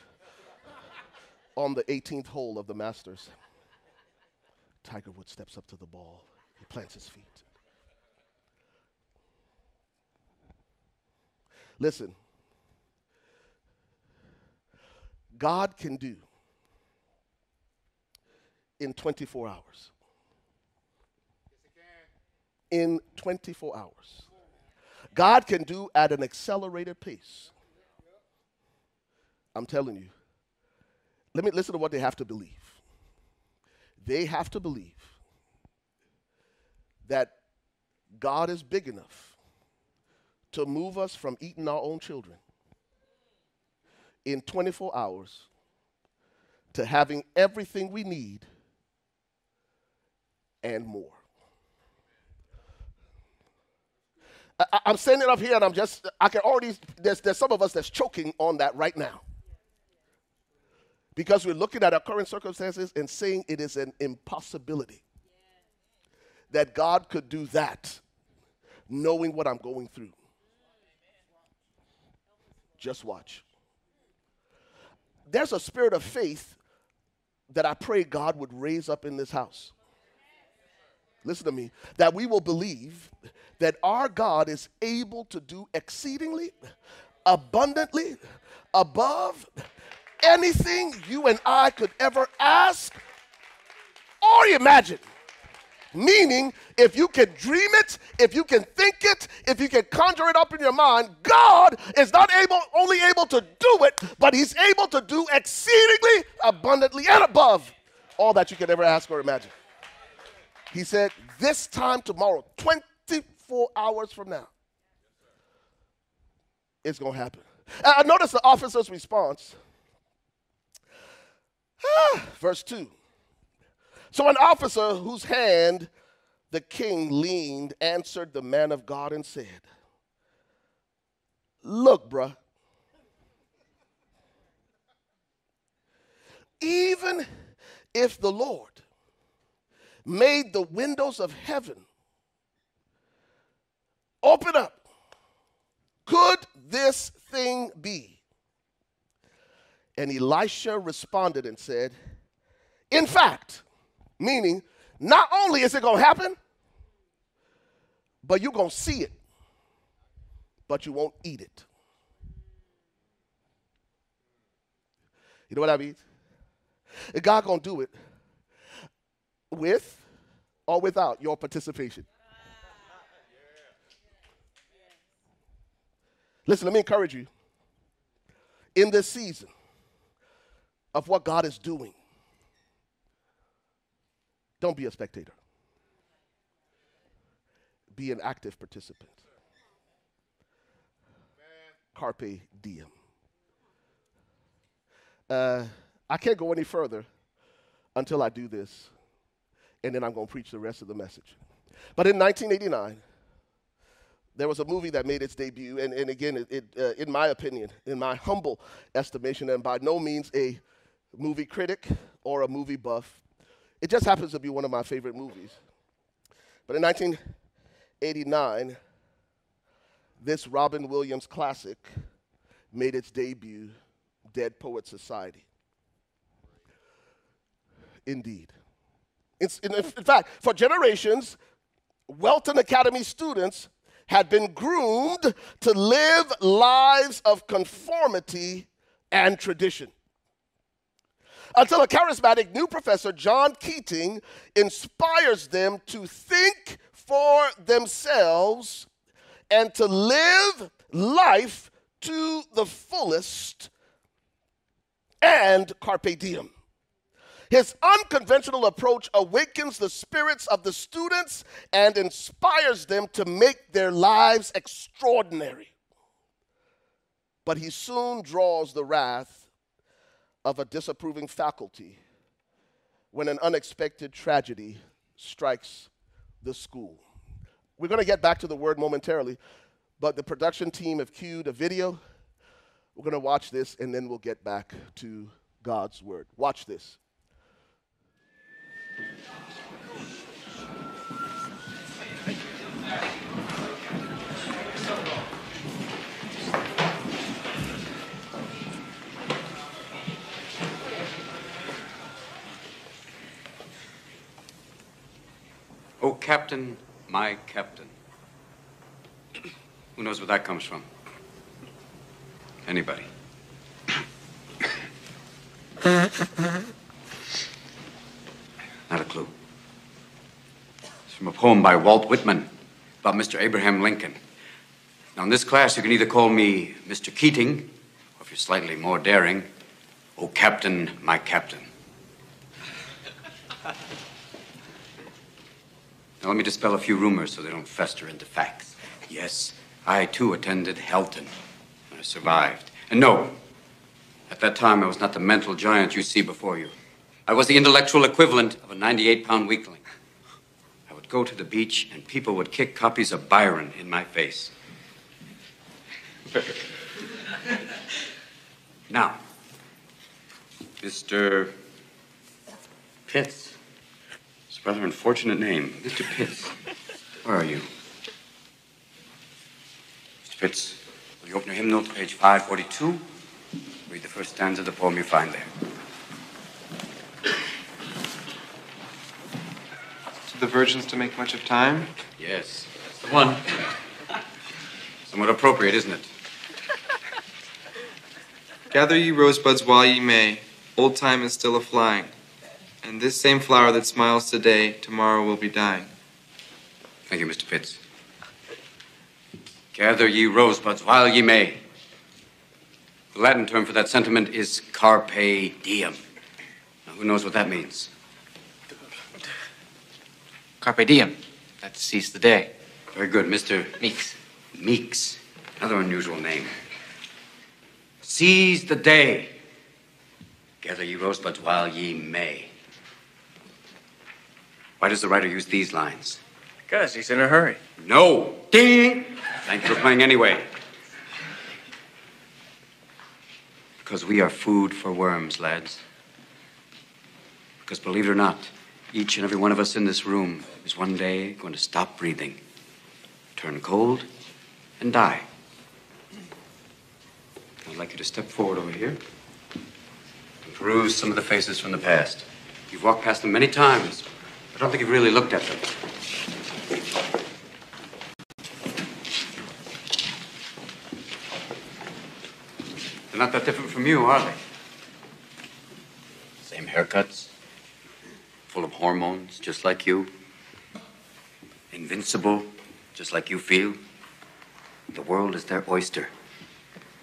[laughs] on the 18th hole of the Masters. Tiger Woods steps up to the ball, he plants his feet. Listen, God can do in 24 hours. In 24 hours. God can do at an accelerated pace. I'm telling you. Let me listen to what they have to believe. They have to believe that God is big enough to move us from eating our own children in 24 hours to having everything we need and more. I, am it up here and I'm just, I can already, there's, there's some of us that's choking on that right now. Because we're looking at our current circumstances and saying it is an impossibility that God could do that, knowing what I'm going through. Just watch. There's a spirit of faith that I pray God would raise up in this house. Listen to me. That we will believe that our God is able to do exceedingly, abundantly, above anything you and I could ever ask or imagine. Meaning, if you can dream it, if you can think it, if you can conjure it up in your mind, God is not able only able to do it, but He's able to do exceedingly abundantly and above all that you could ever ask or imagine. He said, This time tomorrow, 24 hours from now, it's going to happen. I notice the officer's response. Ah, verse 2. So an officer whose hand the king leaned answered the man of God and said, Look, bruh, even if the Lord made the windows of heaven open up, could this thing be? And Elisha responded and said, In fact, meaning not only is it going to happen, but you're going to see it, but you won't eat it. You know what I mean? God going to do it with or without your participation. Listen, let me encourage you. In this season, of what God is doing. Don't be a spectator, be an active participant. Carpe diem. Uh, I can't go any further until I do this, and then I'm going to preach the rest of the message. But in 1989, there was a movie that made its debut, and, and again, it, it uh, in my opinion, in my humble estimation, and by no means a movie critic or a movie buff. It just happens to be one of my favorite movies. But in 1989, this Robin Williams classic made its debut, Dead Poet Society. Indeed. It's, in, in fact, for generations, Welton Academy students had been groomed to live lives of conformity and tradition. Until a charismatic new professor, John Keating, inspires them to think for themselves and to live life to the fullest and carpe diem. His unconventional approach awakens the spirits of the students and inspires them to make their lives extraordinary. But he soon draws the wrath of a disapproving faculty when an unexpected tragedy strikes the school. We're going to get back to the word momentarily, but the production team have cued a video. We're going to watch this and then we'll get back to God's word. Watch this.
Oh, Captain, my Captain. Who knows where that comes from? Anybody? Not a clue. It's from a poem by Walt Whitman about Mr. Abraham Lincoln. Now, in this class, you can either call me Mr. Keating, or if you're slightly more daring, Oh, Captain, my Captain. Now, let me dispel a few rumors so they don't fester into facts. Yes, I too attended Welton. I survived. And no, at that time, I was not the mental giant you see before you. I was the intellectual equivalent of a 98 pound weakling. I would go to the beach, and people would kick copies of Byron in my face. [laughs] now, Mr. Pitts. It's a rather unfortunate name. Mr. Pitts. Where are you? Mr. Pitts, will you open your hymnal to page 542? Read the first stanza of the poem you find there.
To the virgins to make much of time?
Yes, that's the one. Somewhat appropriate, isn't it?
Gather ye rosebuds while ye may, old time is still a flying. And this same flower that smiles today, tomorrow will be dying.
Thank you, Mr. Pitts. Gather ye rosebuds while ye may. The Latin term for that sentiment is carpe diem. Now, who knows what that means?
Carpe diem. That's seize the day.
Very good, Mr.
Meeks.
Meeks. Another unusual name. Seize the day. Gather ye rosebuds while ye may. Why does the writer use these lines?
Because he's in a hurry.
No. Ding! Thanks for playing anyway. Because we are food for worms, lads. Because believe it or not, each and every one of us in this room is one day going to stop breathing, turn cold, and die. I'd like you to step forward over here and peruse some of the faces from the past. You've walked past them many times, I don't think you've really looked at them. They're not that different from you, are they? Same haircuts, full of hormones, just like you. Invincible, just like you feel. The world is their oyster.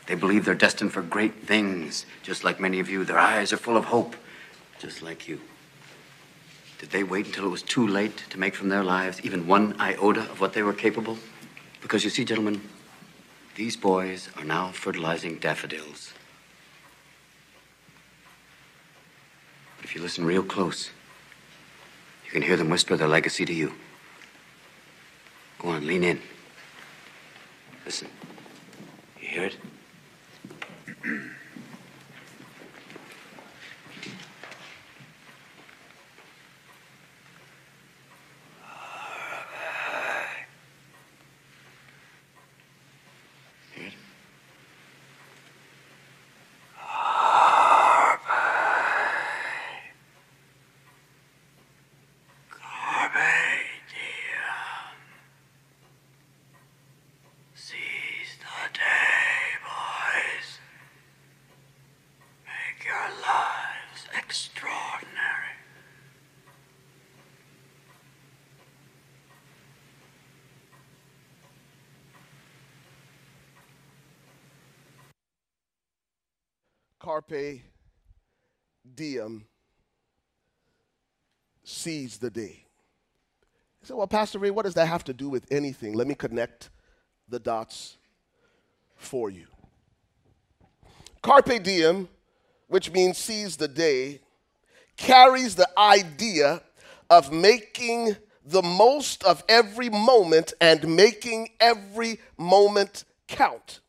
They believe they're destined for great things, just like many of you. Their eyes are full of hope, just like you. Did they wait until it was too late to make from their lives even one iota of what they were capable? Because you see, gentlemen, these boys are now fertilizing daffodils. But if you listen real close, you can hear them whisper their legacy to you. Go on, lean in. Listen. You hear it? [clears throat]
Carpe diem seize the day. You say, well, Pastor Ray, what does that have to do with anything? Let me connect the dots for you. Carpe diem, which means seize the day, carries the idea of making the most of every moment and making every moment count.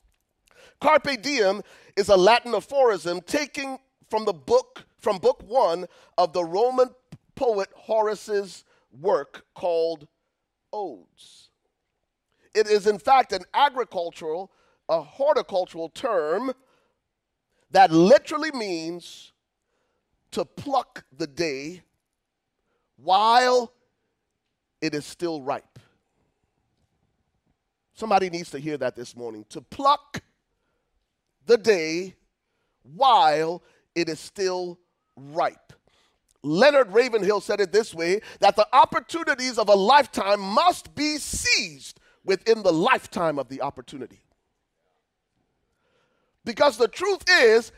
Carpe diem is a Latin aphorism taken from the book from book 1 of the Roman poet Horace's work called Odes. It is in fact an agricultural, a horticultural term that literally means to pluck the day while it is still ripe. Somebody needs to hear that this morning. To pluck the day while it is still ripe. Leonard Ravenhill said it this way that the opportunities of a lifetime must be seized within the lifetime of the opportunity. Because the truth is,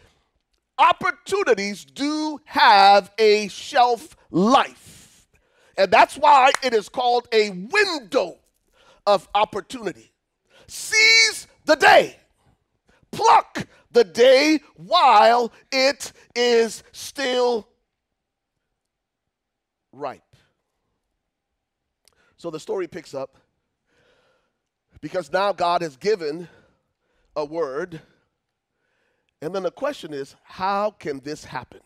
opportunities do have a shelf life. And that's why it is called a window of opportunity. Seize the day, pluck the day while it is still ripe. So the story picks up because now God has given a word. And then the question is how can this happen?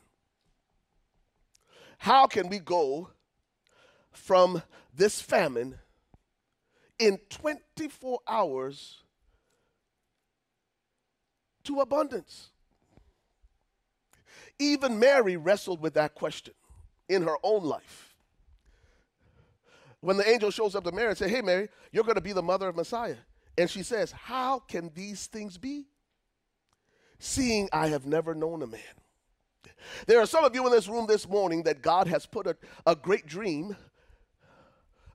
How can we go from this famine in 24 hours to abundance? Even Mary wrestled with that question in her own life. When the angel shows up to Mary and says, Hey, Mary, you're going to be the mother of Messiah. And she says, How can these things be? Seeing I have never known a man. There are some of you in this room this morning that God has put a, a great dream,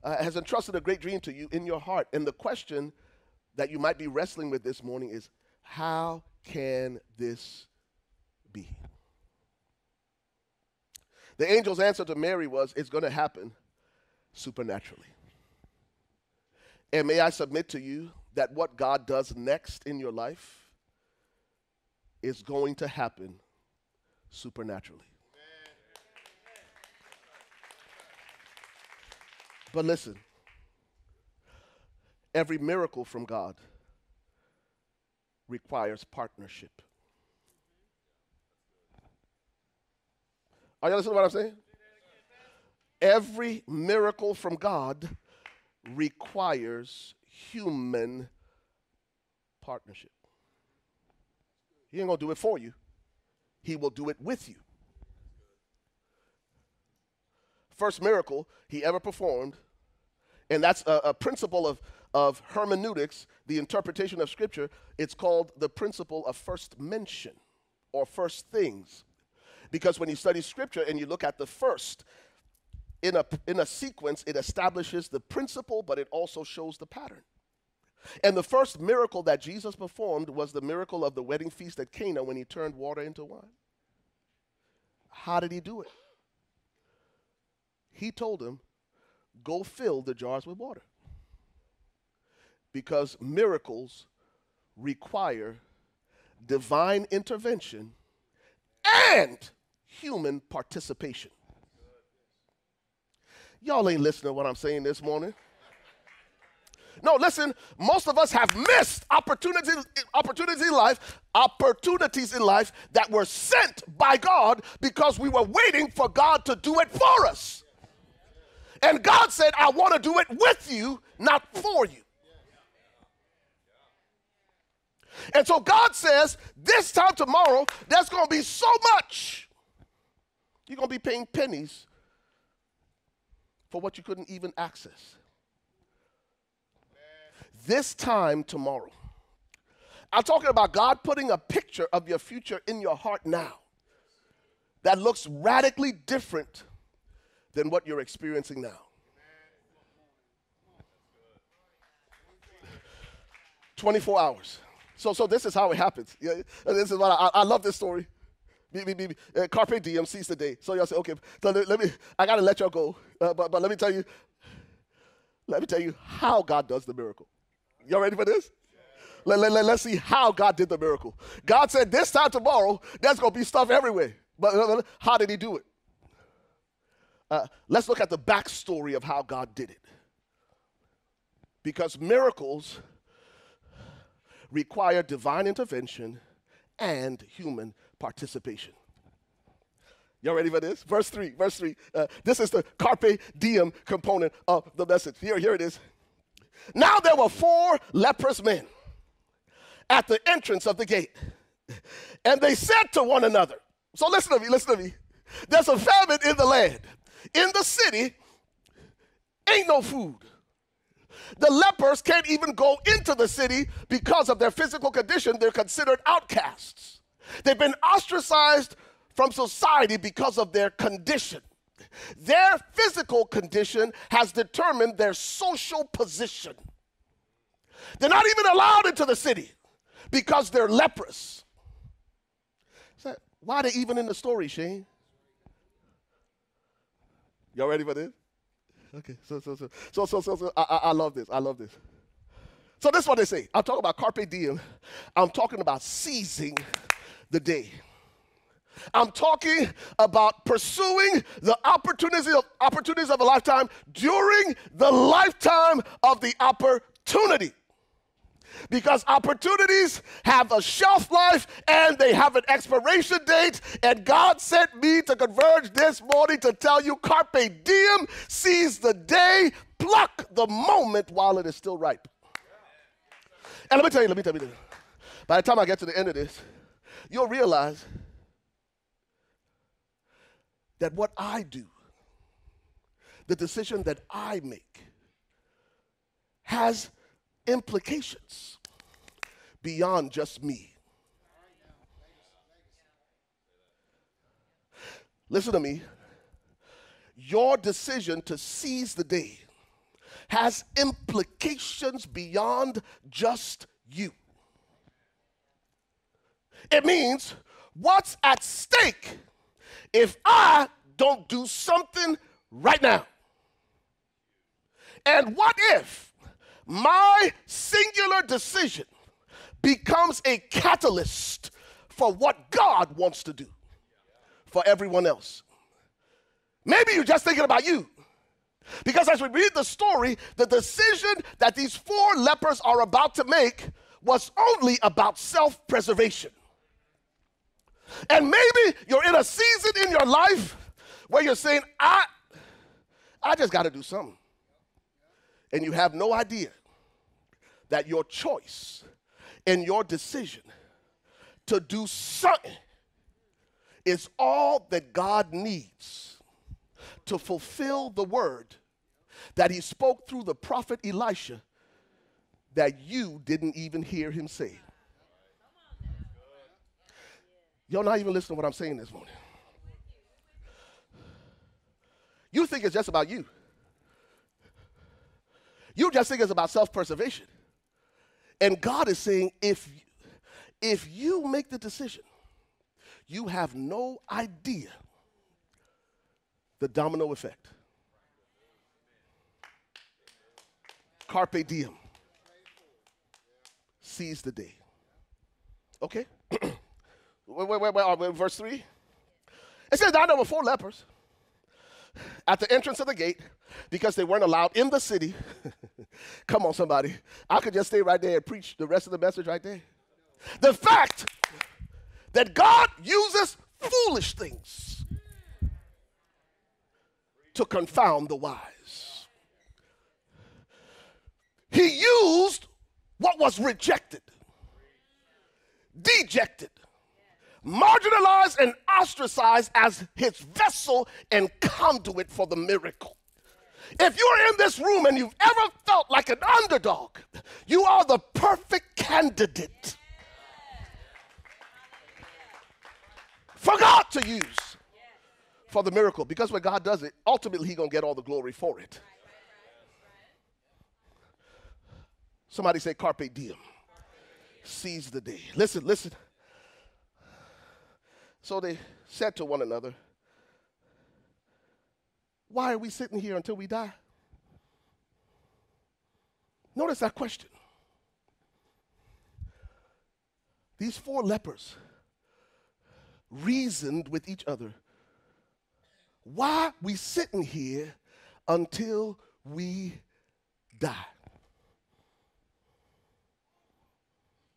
uh, has entrusted a great dream to you in your heart. And the question that you might be wrestling with this morning is, How can this be? The angel's answer to Mary was, It's going to happen supernaturally. And may I submit to you that what God does next in your life is going to happen supernaturally. But listen, every miracle from God requires partnership. Are you listening to what I'm saying? Every miracle from God requires human partnership. He ain't gonna do it for you, He will do it with you. First miracle he ever performed, and that's a, a principle of, of hermeneutics, the interpretation of Scripture. It's called the principle of first mention or first things. Because when you study Scripture and you look at the first, in a, in a sequence, it establishes the principle, but it also shows the pattern. And the first miracle that Jesus performed was the miracle of the wedding feast at Cana when he turned water into wine. How did he do it? He told him, Go fill the jars with water. Because miracles require divine intervention and human participation. Y'all ain't listening to what I'm saying this morning. No, listen, most of us have missed opportunities, opportunities in life, opportunities in life that were sent by God because we were waiting for God to do it for us. And God said, I want to do it with you, not for you. And so God says, this time tomorrow, there's going to be so much. You're going to be paying pennies for what you couldn't even access. This time tomorrow. I'm talking about God putting a picture of your future in your heart now. that looks radically different than what you're experiencing now. 24 hours. So, so this is how it happens. Yeah, this is what I, I love this story. Be, be, be, uh, carpe diem, seize the day. So y'all say, okay, so let, let me, I gotta let y'all go. Uh, but, but let me tell you, let me tell you how God does the miracle. Y'all ready for this? Let, let, let, us see how God did the miracle. God said, this time tomorrow, there's gonna be stuff everywhere. But how did he do it? Uh, let's look at the backstory of how God did it. Because miracles require divine intervention and human participation. Y'all ready for this? Verse 3, verse 3. Uh, this is the carpe diem component of the message. Here, here it is. Now there were four leprous men at the entrance of the gate. And they said to one another, so listen to me, listen to me. There's a famine in the land. In the city, ain't no food. The lepers can't even go into the city because of their physical condition. They're considered outcasts. They've been ostracized from society because of their condition. Their physical condition has determined their social position. They're not even allowed into the city because they're leprous. Why are they even in the story, Shane? Y'all ready for this? Okay, so so so so so so, so I, I love this. I love this. So this is what they say. I'm talking about carpe diem. I'm talking about seizing the day. I'm talking about pursuing the opportunities of, opportunities of a lifetime during the lifetime of the opportunity because opportunities have a shelf life and they have an expiration date. And God sent me to Converge this morning to tell you Carpe Diem, seize the day, pluck the moment while it is still ripe. And let me tell you, let me tell you this. By the time I get to the end of this, you'll realize that what I do, the decision that I make, has implications beyond just me. Listen to me. Your decision to seize the day has implications beyond just you. It means what's at stake if I don't do something right now? And what if my singular decision becomes a catalyst for what God wants to do for everyone else. Maybe you're just thinking about you. Because as we read the story, the decision that these four lepers are about to make was only about self preservation. And maybe you're in a season in your life where you're saying, I, I just got to do something. And you have no idea that your choice and your decision to do something is all that God needs to fulfill the word that he spoke through the prophet Elisha that you didn't even hear him say. Y'all not even listening to what I'm saying this morning. You think it's just about you. You just think it's about self preservation. And God is saying, if, if you make the decision, you have no idea the domino effect. Carpe diem. Seize the day. Okay? [clears throat] wait, wait, wait, wait, verse 3. It says, Now there were four lepers at the entrance of the gate because they weren't allowed in the city [laughs] Come on, somebody. I could just stay right there and preach the rest of the message right there. The fact that God uses foolish things to confound the wise. He used what was rejected, dejected, marginalized, and ostracized as his vessel and conduit for the miracle. If you're in this room and you've ever felt like an underdog, you are the perfect candidate for God to use. for the miracle. Because when God does it, ultimately He gonna get all the glory for it. Somebody say carpe diem. Seize the day. Listen, listen. So they said to one another, Why are we sitting here until we die? Notice that question. These four lepers reasoned with each other. Why we sitting here until we die?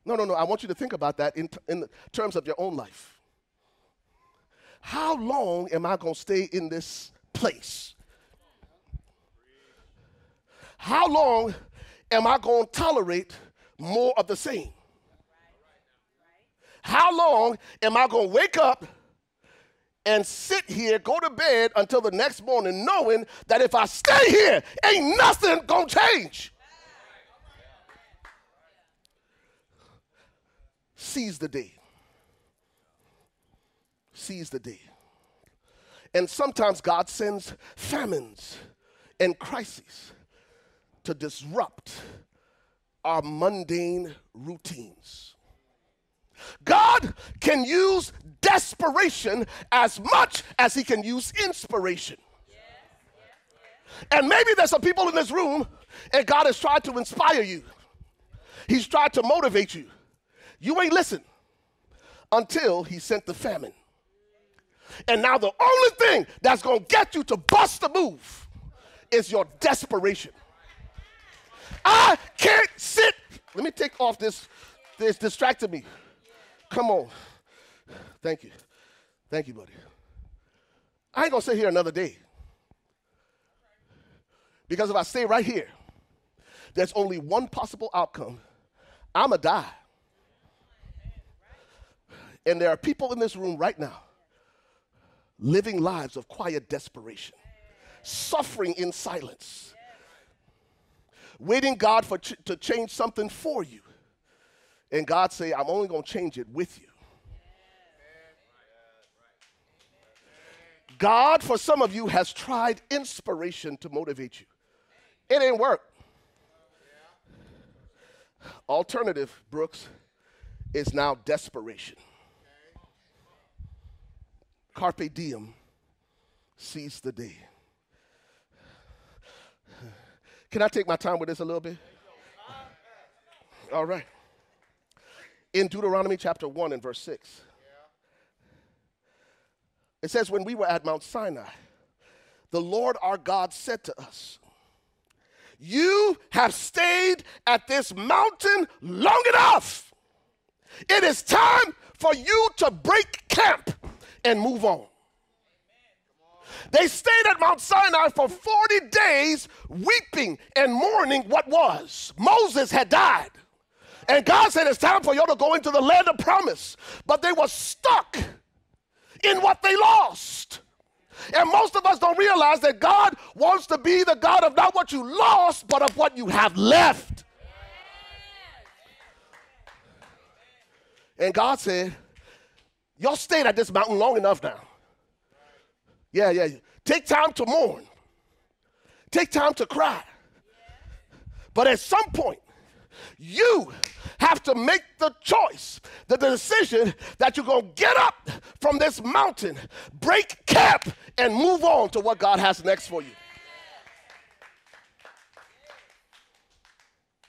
No, no, no. I want you to think about that in, in terms of your own life. How long am I going to stay in this place? How long am I going to tolerate more of the same? How long am I going to wake up and sit here, go to bed until the next morning, knowing that if I stay here, ain't nothing going to change? Seize the day. Seize the day. And sometimes God sends famines and crises to disrupt our mundane routines. God can use desperation as much as he can use inspiration. And maybe there's some people in this room and God has tried to inspire you. He's tried to motivate you. You ain't listen until he sent the famine. And now the only thing that's going to get you to bust the move is your desperation. I can't sit. Let me take off this. This distracted me. Come on. Thank you. Thank you, buddy. I ain't gonna sit here another day. Because if I stay right here, there's only one possible outcome. I'ma die. And there are people in this room right now living lives of quiet desperation, suffering in silence, waiting God for ch- to change something for you. And God say, I'm only going to change it with you. God, for some of you, has tried inspiration to motivate you. It ain't work. Alternative, Brooks, is now desperation. Carpe diem, seize the day. Can I take my time with this a little bit? All right. In Deuteronomy chapter 1 and verse 6, it says, When we were at Mount Sinai, the Lord our God said to us, You have stayed at this mountain long enough. It is time for you to break camp and move on. They stayed at Mount Sinai for 40 days, weeping and mourning what was. Moses had died. And God said, It's time for you to go into the land of promise. But they were stuck in what they lost. And most of us don't realize that God wants to be the God of not what you lost, but of what you have left. And God said, Y'all stayed at this mountain long enough now. Yeah, yeah. Take time to mourn. Take time to cry. But at some point, you have to make the choice, the decision that you're going to get up from this mountain, break camp, and move on to what God has next for you.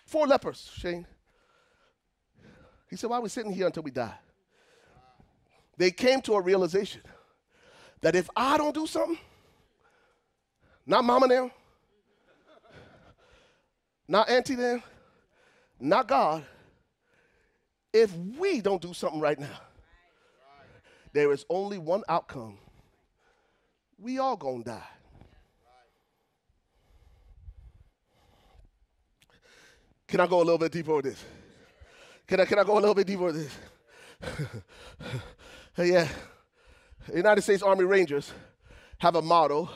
Four lepers, Shane. He said, Why are we sitting here until we die? They came to a realization that if I don't do something, not mama now, not auntie them, not God, if we don't do something right now, there is only one outcome. We all gonna die. Can I go a little bit deeper with this? Can I, can I go a little bit deeper with this? [laughs] yeah. United States Army Rangers have a motto,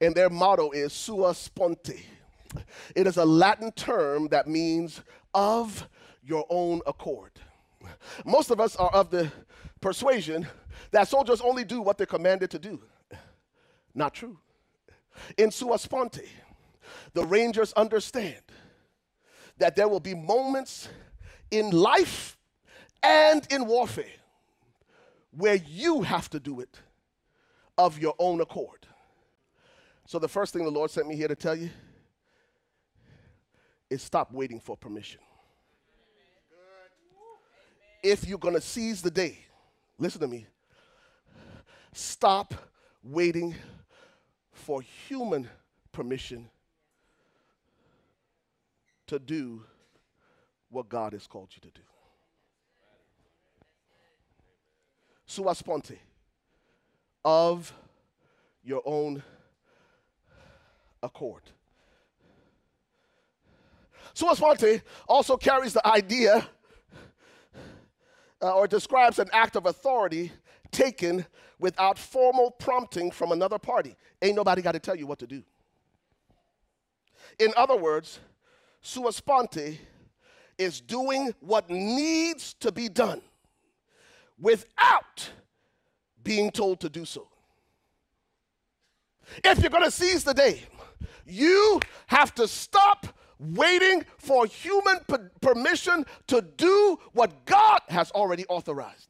and their motto is sua sponte. It is a Latin term that means of your own accord. Most of us are of the persuasion that soldiers only do what they're commanded to do. Not true. In sua sponte, the Rangers understand that there will be moments in life and in warfare where you have to do it of your own accord. So, the first thing the Lord sent me here to tell you is stop waiting for permission. If you're going to seize the day, listen to me, stop waiting for human permission to do what God has called you to do. Sua sponte, of your own accord. Sua sponte also carries the idea uh, or describes an act of authority taken without formal prompting from another party. Ain't nobody got to tell you what to do. In other words, sua sponte is doing what needs to be done without being told to do so. If you're going to seize the day, you have to stop waiting for human per- permission to do what God has already authorized.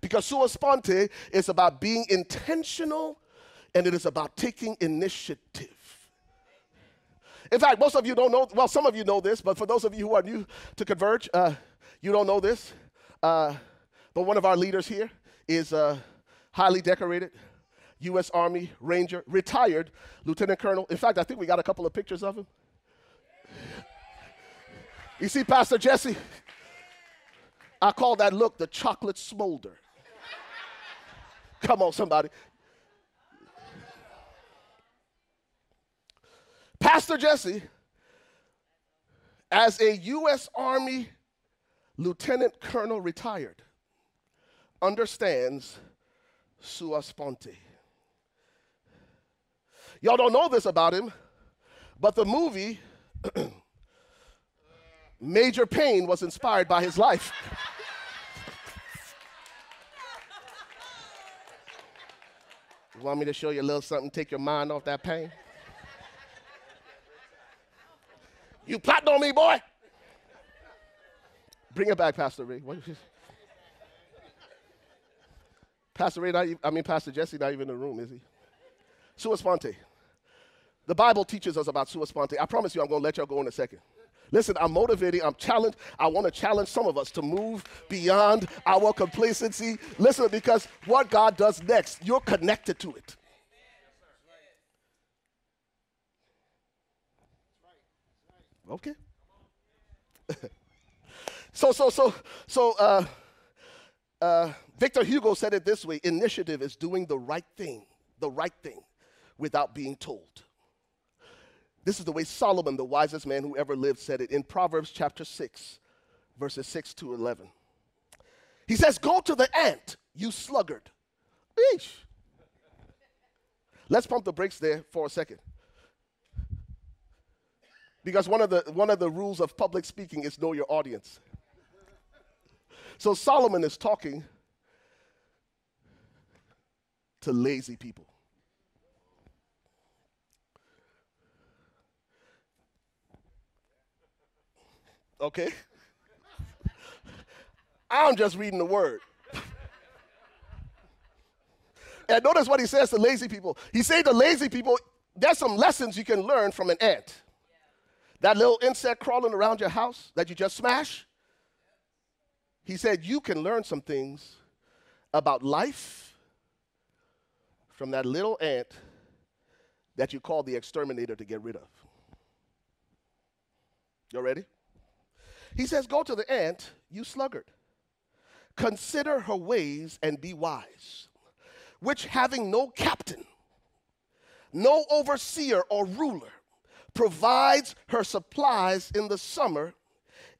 Because sua sponte is about being intentional and it is about taking initiative. In fact, most of you don't know, well, some of you know this, but for those of you who are new to Converge, uh, you don't know this. Uh, but one of our leaders here is uh, highly decorated U.S. Army Ranger, retired Lieutenant Colonel. In fact, I think we got a couple of pictures of him. You see, Pastor Jesse, I call that look the chocolate smolder. Come on, somebody. Pastor Jesse, as a U.S. Army Lieutenant Colonel retired, understands sua sponte. Y'all don't know this about him, but the movie [clears throat] Major Payne was inspired by his life. you want me to show you a little something, take your mind off that pain? You plotting on me, boy? Bring it back, Pastor Ray. Pastor Ray, not, I mean, Pastor Jesse, not even in the room, is he? Sua sponte. The Bible teaches us about sua sponte. I promise you, I'm going to let y'all go in a second. Listen, I'm motivating, I'm challenged. I want to challenge some of us to move beyond our complacency. Listen, because what God does next, you're connected to it. Okay. [laughs] so, so, so, so, uh, uh, Victor Hugo said it this way initiative is doing the right thing, the right thing, without being told. This is the way Solomon, the wisest man who ever lived, said it in Proverbs chapter 6, verses 6 to 11. He says, Go to the ant, you sluggard. Eesh. Let's pump the brakes there for a second. Because one of the one of the rules of public speaking is know your audience. So Solomon is talking to lazy people. Okay? I'm just reading the word. and notice what he says to lazy people. He says to lazy people, there's some lessons you can learn from an ant. That little insect crawling around your house that you just smash, he said you can learn some things about life from that little ant that you call the exterminator to get rid of. You ready? He says, Go to the ant, you sluggard. Consider her ways and be wise, which having no captain, no overseer or ruler, provides her supplies in the summer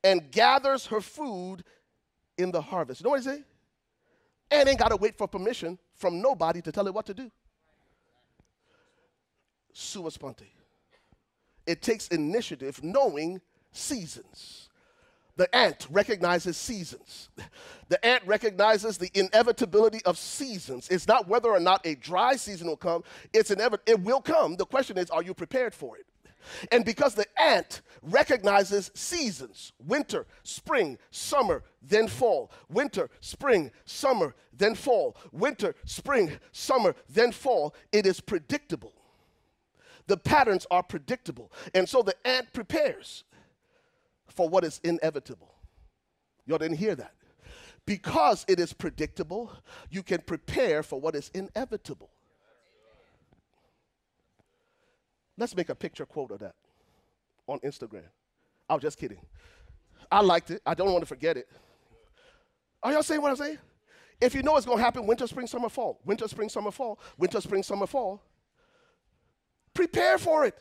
and gathers her food in the harvest. You know what he say? And ain't got to wait for permission from nobody to tell her what to do. Sua sponte. It takes initiative knowing seasons. The ant recognizes seasons. The ant recognizes the inevitability of seasons. It's not whether or not a dry season will come, it's inevitable. It will come. The question is, are you prepared for it? And because the ant recognizes seasons winter, spring, summer, then fall, winter, spring, summer, then fall, winter, spring, summer, then fall, it is predictable. The patterns are predictable. And so the ant prepares for what is inevitable. Y'all didn't hear that. Because it is predictable, you can prepare for what is inevitable. Let's make a picture quote of that on Instagram. I was just kidding. I liked it. I don't want to forget it. Are y'all saying what I'm saying? If you know it's going to happen winter, spring, summer, fall, winter, spring, summer, fall, winter, spring, summer, fall, prepare for it.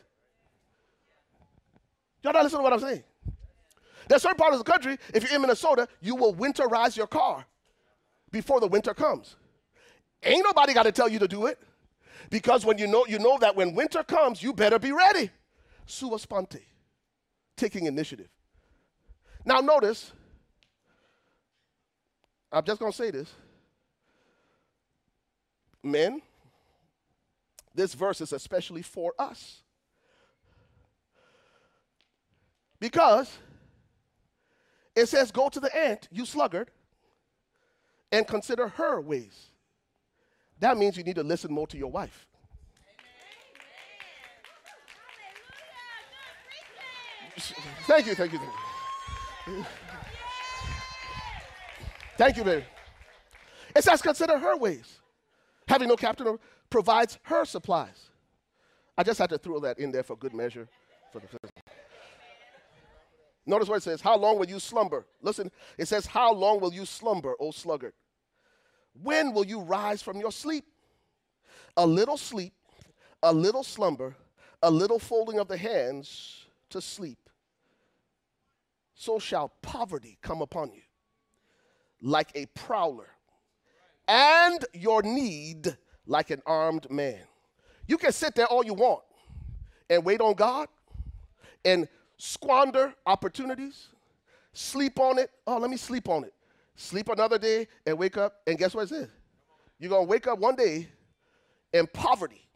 Y'all not listening to what I'm saying? There's certain parts of the country, if you're in Minnesota, you will winterize your car before the winter comes. Ain't nobody got to tell you to do it. Because when you know you know that when winter comes, you better be ready. Sua sponte, taking initiative. Now notice, I'm just gonna say this. Men, this verse is especially for us. Because it says, Go to the ant, you sluggard, and consider her ways. That means you need to listen more to your wife. Thank you, thank you, thank you. Thank you, baby. It says, consider her ways. Having no captain provides her supplies. I just had to throw that in there for good measure. For the Notice what it says. How long will you slumber? Listen, it says, How long will you slumber, O sluggard? When will you rise from your sleep? A little sleep, a little slumber, a little folding of the hands to sleep. So shall poverty come upon you like a prowler, and your need like an armed man. You can sit there all you want and wait on God and squander opportunities, sleep on it. Oh, let me sleep on it sleep another day, and wake up, and guess what it? You're going to wake up one day in poverty,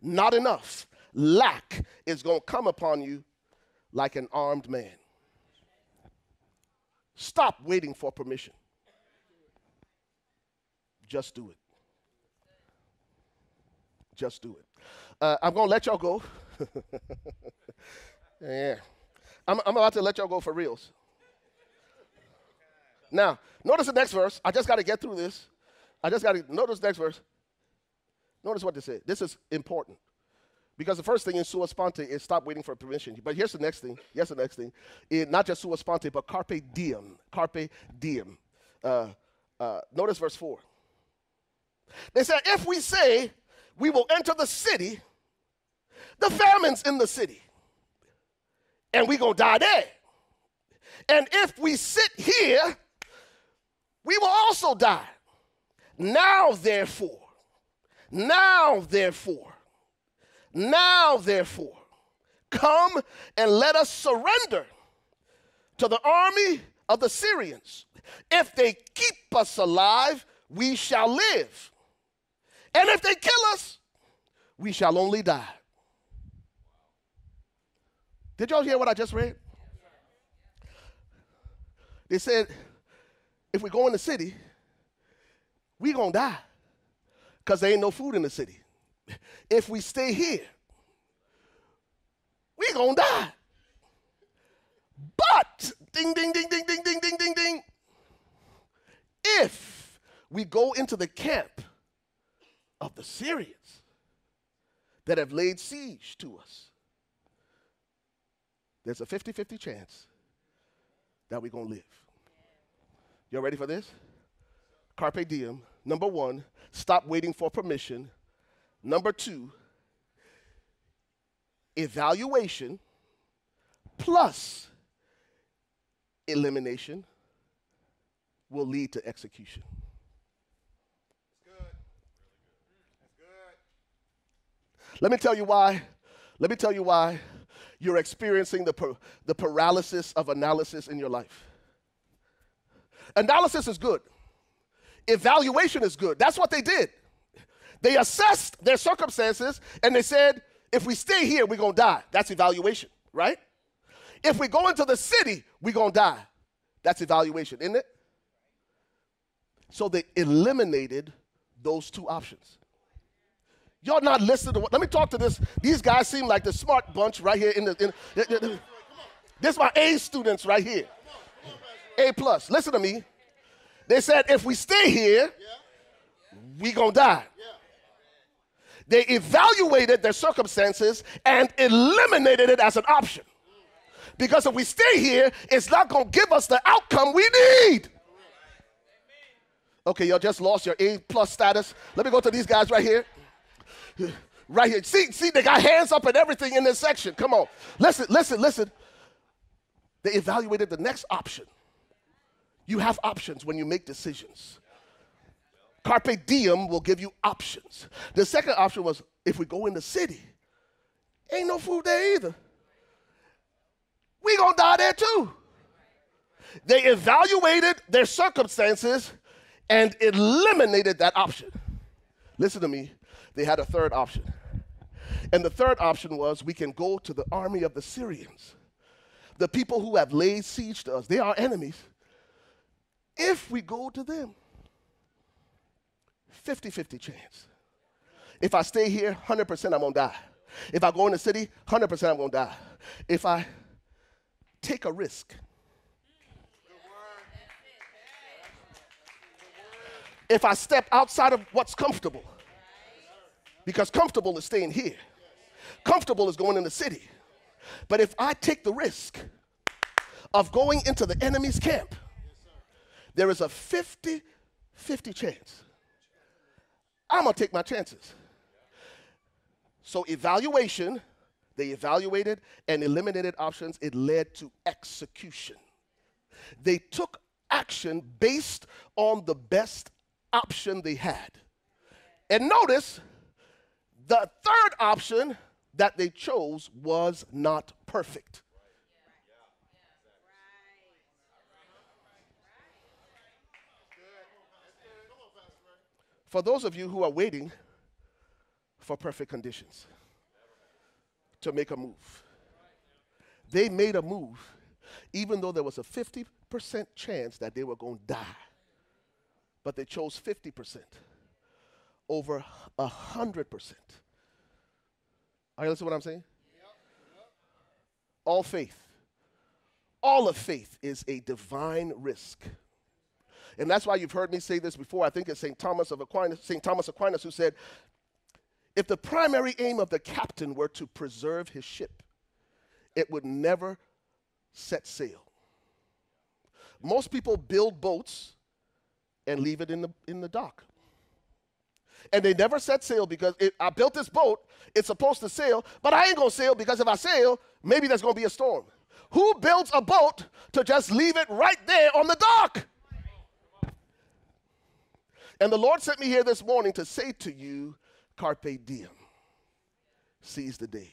not enough. Lack is going to come upon you like an armed man. Stop waiting for permission. Just do it. Just do it. Uh, I'm going to let y'all go. [laughs] yeah. I'm, I'm about to let y'all go for reals. Now, notice the next verse. I just got to get through this. I just got to notice the next verse. Notice what they say. This is important. Because the first thing in sua sponte is stop waiting for permission. But here's the next thing. Here's the next thing. It, not just sua sponte, but carpe diem. Carpe diem. Uh, uh, notice verse 4. They said, if we say we will enter the city, the famine's in the city, and we gonna die there. And if we sit here, we will also die. Now, therefore, now, therefore, now, therefore, come and let us surrender to the army of the Syrians. If they keep us alive, we shall live. And if they kill us, we shall only die. Did y'all hear what I just read? They said, if we go in the city, we gonna die because there ain't no food in the city. If we stay here, we gonna die. But ding ding ding ding ding ding ding ding ding. If we go into the camp of the Syrians that have laid siege to us, there's a 50 50 chance that we're going to live. Y'all ready for this? Carpe diem. Number one, stop waiting for permission. Number two, evaluation plus elimination will lead to execution. Let me tell you why. Let me tell you why you're experiencing the, the paralysis of analysis in your life. Analysis is good, evaluation is good. That's what they did. They assessed their circumstances and they said, if we stay here, we're going to die. That's evaluation, right? If we go into the city, we're going to die. That's evaluation, isn't it? So they eliminated those two options. Y'all not listening to what? Let me talk to this. These guys seem like the smart bunch right here in the. In, this my A students right here. A plus. Listen to me. They said if we stay here, we gonna die. They evaluated their circumstances and eliminated it as an option. Because if we stay here, it's not gonna give us the outcome we need. Okay, y'all just lost your A plus status. Let me go to these guys right here. Right here. See, see, they got hands up and everything in this section. Come on. Listen, listen, listen. They evaluated the next option. You have options when you make decisions. Carpe diem will give you options. The second option was if we go in the city, ain't no food there either. We gonna die there too. They evaluated their circumstances and eliminated that option. Listen to me. They had a third option. And the third option was we can go to the army of the Syrians. The people who have laid siege to us, they are enemies. If we go to them, 50 50 chance. If I stay here, 100% I'm gonna die. If I go in the city, 100% I'm gonna die. If I take a risk, if I step outside of what's comfortable, because comfortable is staying here, comfortable is going in the city. But if I take the risk of going into the enemy's camp, there is a 50 50 chance. I'm gonna take my chances. So, evaluation, they evaluated and eliminated options, it led to execution. They took action based on the best option they had. And notice, the third option that they chose was not perfect. For those of you who are waiting for perfect conditions to make a move, they made a move even though there was a 50% chance that they were going to die. But they chose 50% over 100%. Are you listening to what I'm saying? All faith, all of faith is a divine risk. And that's why you've heard me say this before. I think it's St. Thomas of Aquinas, St. Thomas Aquinas who said, if the primary aim of the captain were to preserve his ship, it would never set sail. Most people build boats and leave it in the, in the dock. And they never set sail because it, I built this boat, it's supposed to sail, but I ain't gonna sail because if I sail, maybe there's gonna be a storm. Who builds a boat to just leave it right there on the dock? And the Lord sent me here this morning to say to you, Carpe diem. Seize the day.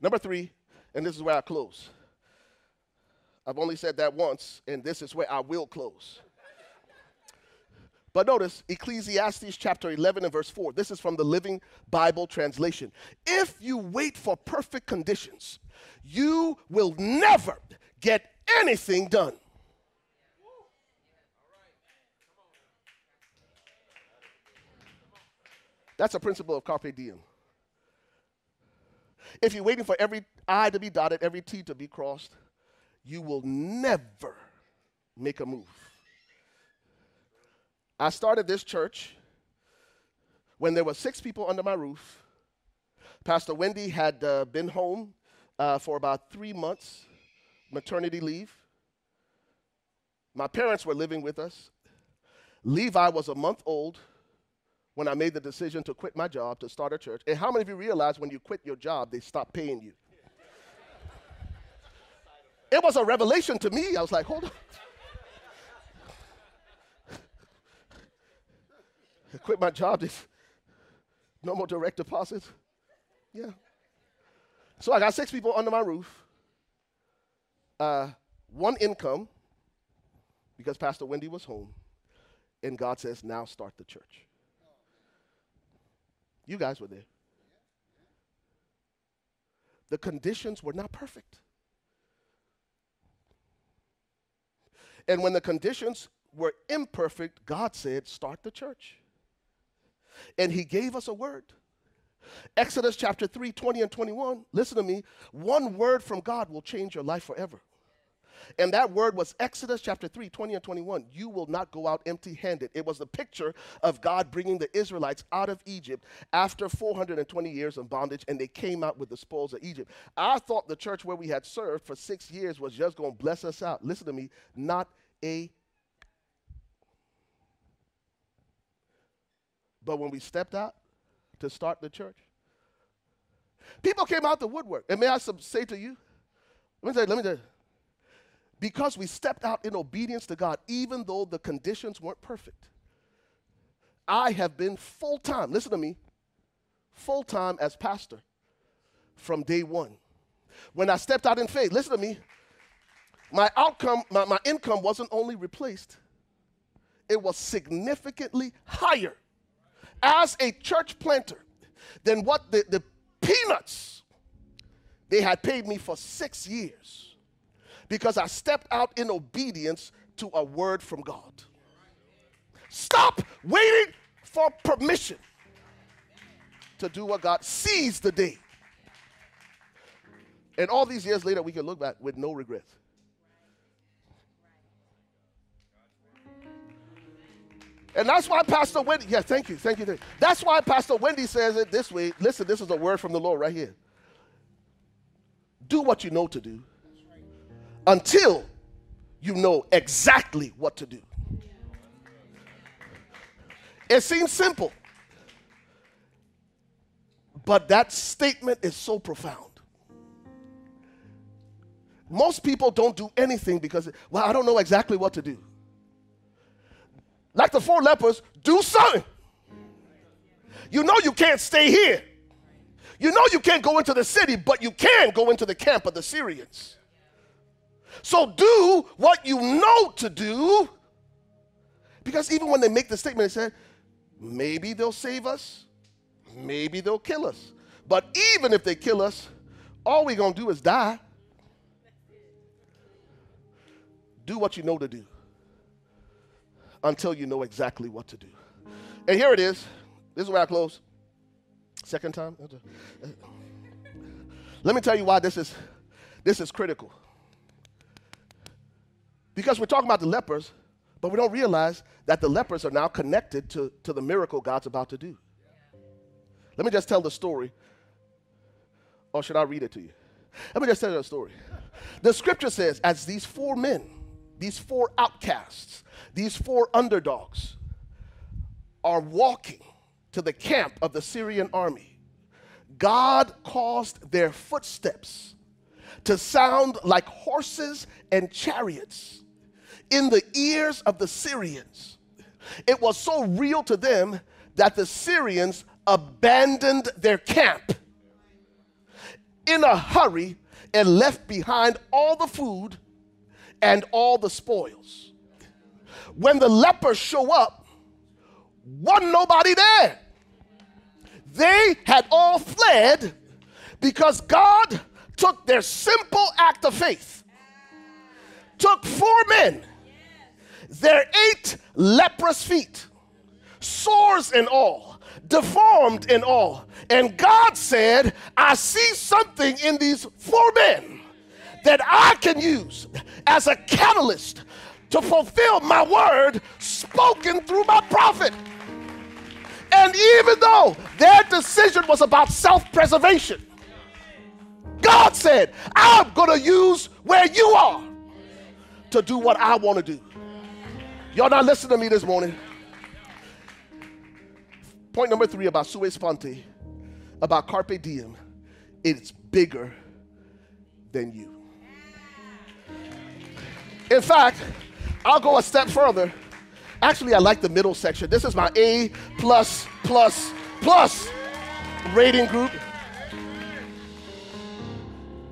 Number three, and this is where I close. I've only said that once, and this is where I will close. But notice Ecclesiastes chapter 11 and verse 4. This is from the Living Bible translation. If you wait for perfect conditions, you will never get anything done. That's a principle of carpe diem. If you're waiting for every I to be dotted, every T to be crossed, you will never make a move. I started this church when there were six people under my roof. Pastor Wendy had uh, been home uh, for about three months, maternity leave. My parents were living with us. Levi was a month old when I made the decision to quit my job to start a church. And how many of you realize when you quit your job, they stop paying you? It was a revelation to me. I was like, hold on. I [laughs] quit my job. If no more direct deposits. Yeah. So I got six people under my roof, uh, one income, because Pastor Wendy was home, and God says, now start the church. You guys were there. The conditions were not perfect. And when the conditions were imperfect, God said, start the church. And He gave us a word. Exodus chapter 3, 20 and 21. Listen to me. One word from God will change your life forever. And that word was Exodus chapter 3, 20 and 21. You will not go out empty handed. It was the picture of God bringing the Israelites out of Egypt after 420 years of bondage, and they came out with the spoils of Egypt. I thought the church where we had served for six years was just going to bless us out. Listen to me, not a. But when we stepped out to start the church, people came out the woodwork. And may I say to you, let me you, let me you, because we stepped out in obedience to God, even though the conditions weren't perfect. I have been full time, listen to me, full time as pastor from day one. When I stepped out in faith, listen to me, my outcome, my, my income wasn't only replaced, it was significantly higher as a church planter than what the, the peanuts they had paid me for six years because I stepped out in obedience to a word from God. Stop waiting for permission to do what God seize the day. And all these years later, we can look back with no regrets. And that's why Pastor Wendy, yeah, thank you, thank you. Thank you. That's why Pastor Wendy says it this way. Listen, this is a word from the Lord right here. Do what you know to do until you know exactly what to do. It seems simple, but that statement is so profound. Most people don't do anything because, well, I don't know exactly what to do. Like the four lepers, do something. You know you can't stay here. You know you can't go into the city, but you can go into the camp of the Syrians. So do what you know to do. Because even when they make the statement, they say, maybe they'll save us, maybe they'll kill us. But even if they kill us, all we're going to do is die. Do what you know to do until you know exactly what to do. And here it is. This is where I close. Second time. Let me tell you why this is this is critical. Because we're talking about the lepers, but we don't realize that the lepers are now connected to, to the miracle God's about to do. Let me just tell the story. Or should I read it to you? Let me just tell you a story. The scripture says, as these four men, these four outcasts, these four underdogs are walking to the camp of the Syrian army, God caused their footsteps to sound like horses and chariots in the ears of the Syrians. It was so real to them that the Syrians abandoned their camp in a hurry and left behind all the food and all the spoils. When the lepers show up, wasn't nobody there. They had all fled because God took their simple act of faith, took four men their eight leprous feet, sores and all, deformed and all. And God said, I see something in these four men that I can use as a catalyst to fulfill my word spoken through my prophet. And even though their decision was about self preservation, God said, I'm going to use where you are to do what I want to do. Y'all not listening to me this morning. Point number three about sua sponte, about carpe diem. It's bigger than you. In fact, I'll go a step further. Actually, I like the middle section. This is my A plus plus plus rating group.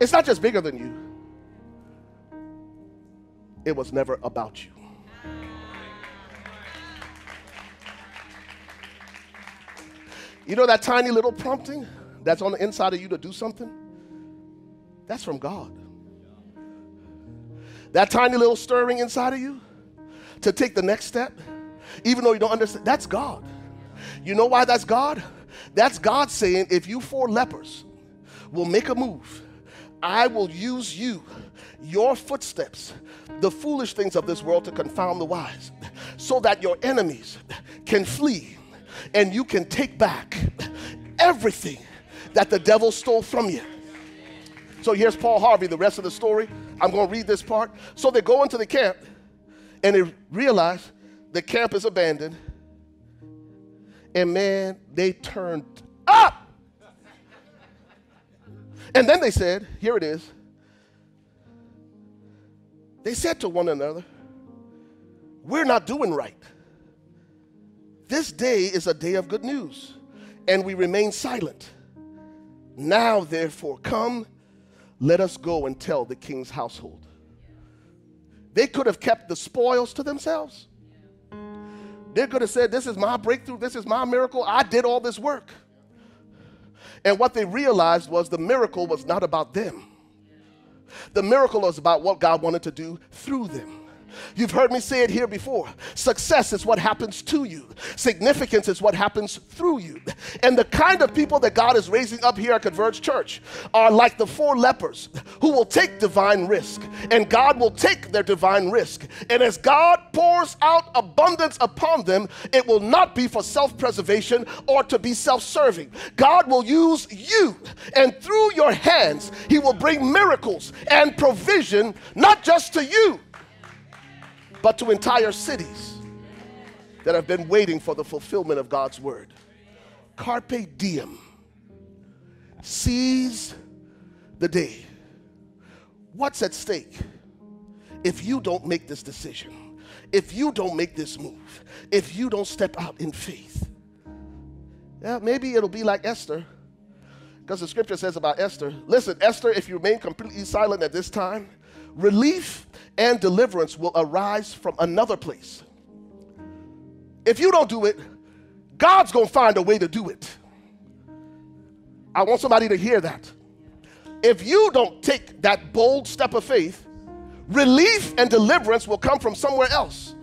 It's not just bigger than you, it was never about you. You know that tiny little prompting that's on the inside of you to do something? That's from God. That tiny little stirring inside of you to take the next step, even though you don't understand, that's God. You know why that's God? That's God saying, if you four lepers will make a move, I will use you, your footsteps, the foolish things of this world to confound the wise, so that your enemies can flee and you can take back everything that the devil stole from you. So here's Paul Harvey, the rest of the story. I'm going to read this part. So they go into the camp and they realize the camp is abandoned. And man, they turned up. And then they said, here it is. They said to one another, We're not doing right. This day is a day of good news, and we remain silent. Now, therefore, come, let us go and tell the king's household. They could have kept the spoils to themselves. They could have said, This is my breakthrough, this is my miracle, I did all this work. And what they realized was the miracle was not about them. The miracle was about what God wanted to do through them. You've heard me say it here before. Success is what happens to you, significance is what happens through you. And the kind of people that God is raising up here at Converge Church are like the four lepers who will take divine risk, and God will take their divine risk. And as God pours out abundance upon them, it will not be for self preservation or to be self serving. God will use you, and through your hands, He will bring miracles and provision, not just to you but to entire cities that have been waiting for the fulfillment of God's word. Carpe diem. Seize the day. What's at stake if you don't make this decision? If you don't make this move? If you don't step out in faith? Yeah, maybe it'll be like Esther. Because the scripture says about Esther, listen, Esther, if you remain completely silent at this time, relief and deliverance will arise from another place. If you don't do it, God's to find a way to do it. I want somebody to hear that. If you don't take that bold step of faith, relief and deliverance will come from somewhere else.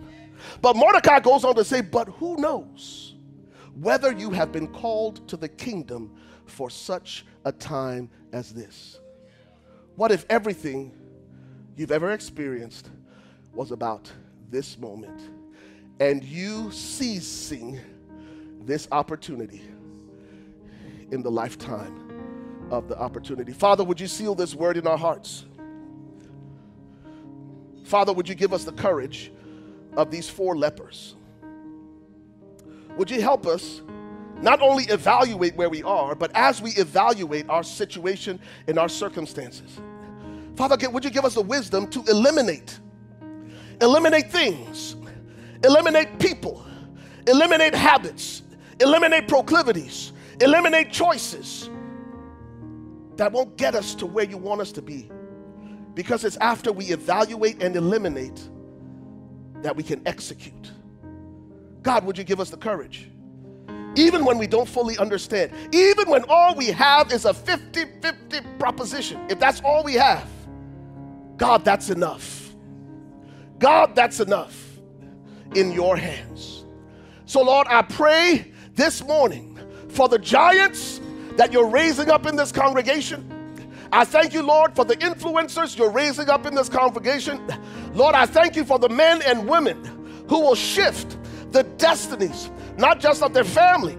But Mordecai goes on to say, But who knows whether you have been called to the kingdom for such a time as this? What if everything you've ever experienced was about this moment and you seizing this opportunity in the lifetime of the opportunity. Father, would you seal this word in our hearts? Father, would you give us the courage of these four lepers? Would you help us not only evaluate where we are, but as we evaluate our situation and our circumstances? Father, would you give us the wisdom to eliminate, eliminate things, eliminate people, eliminate habits, eliminate proclivities, eliminate choices that won't get us to where you want us to be. Because it's after we evaluate and eliminate that we can execute. God, would you give us the courage? Even when we don't fully understand, even when all we have is a 50 50 proposition, if that's all we have, God, that's enough. God, that's enough in your hands. So, Lord, I pray this morning for the giants that you're raising up in this congregation. I thank you, Lord, for the influencers you're raising up in this congregation. Lord, I thank you for the men and women who will shift the destinies, not just of their family,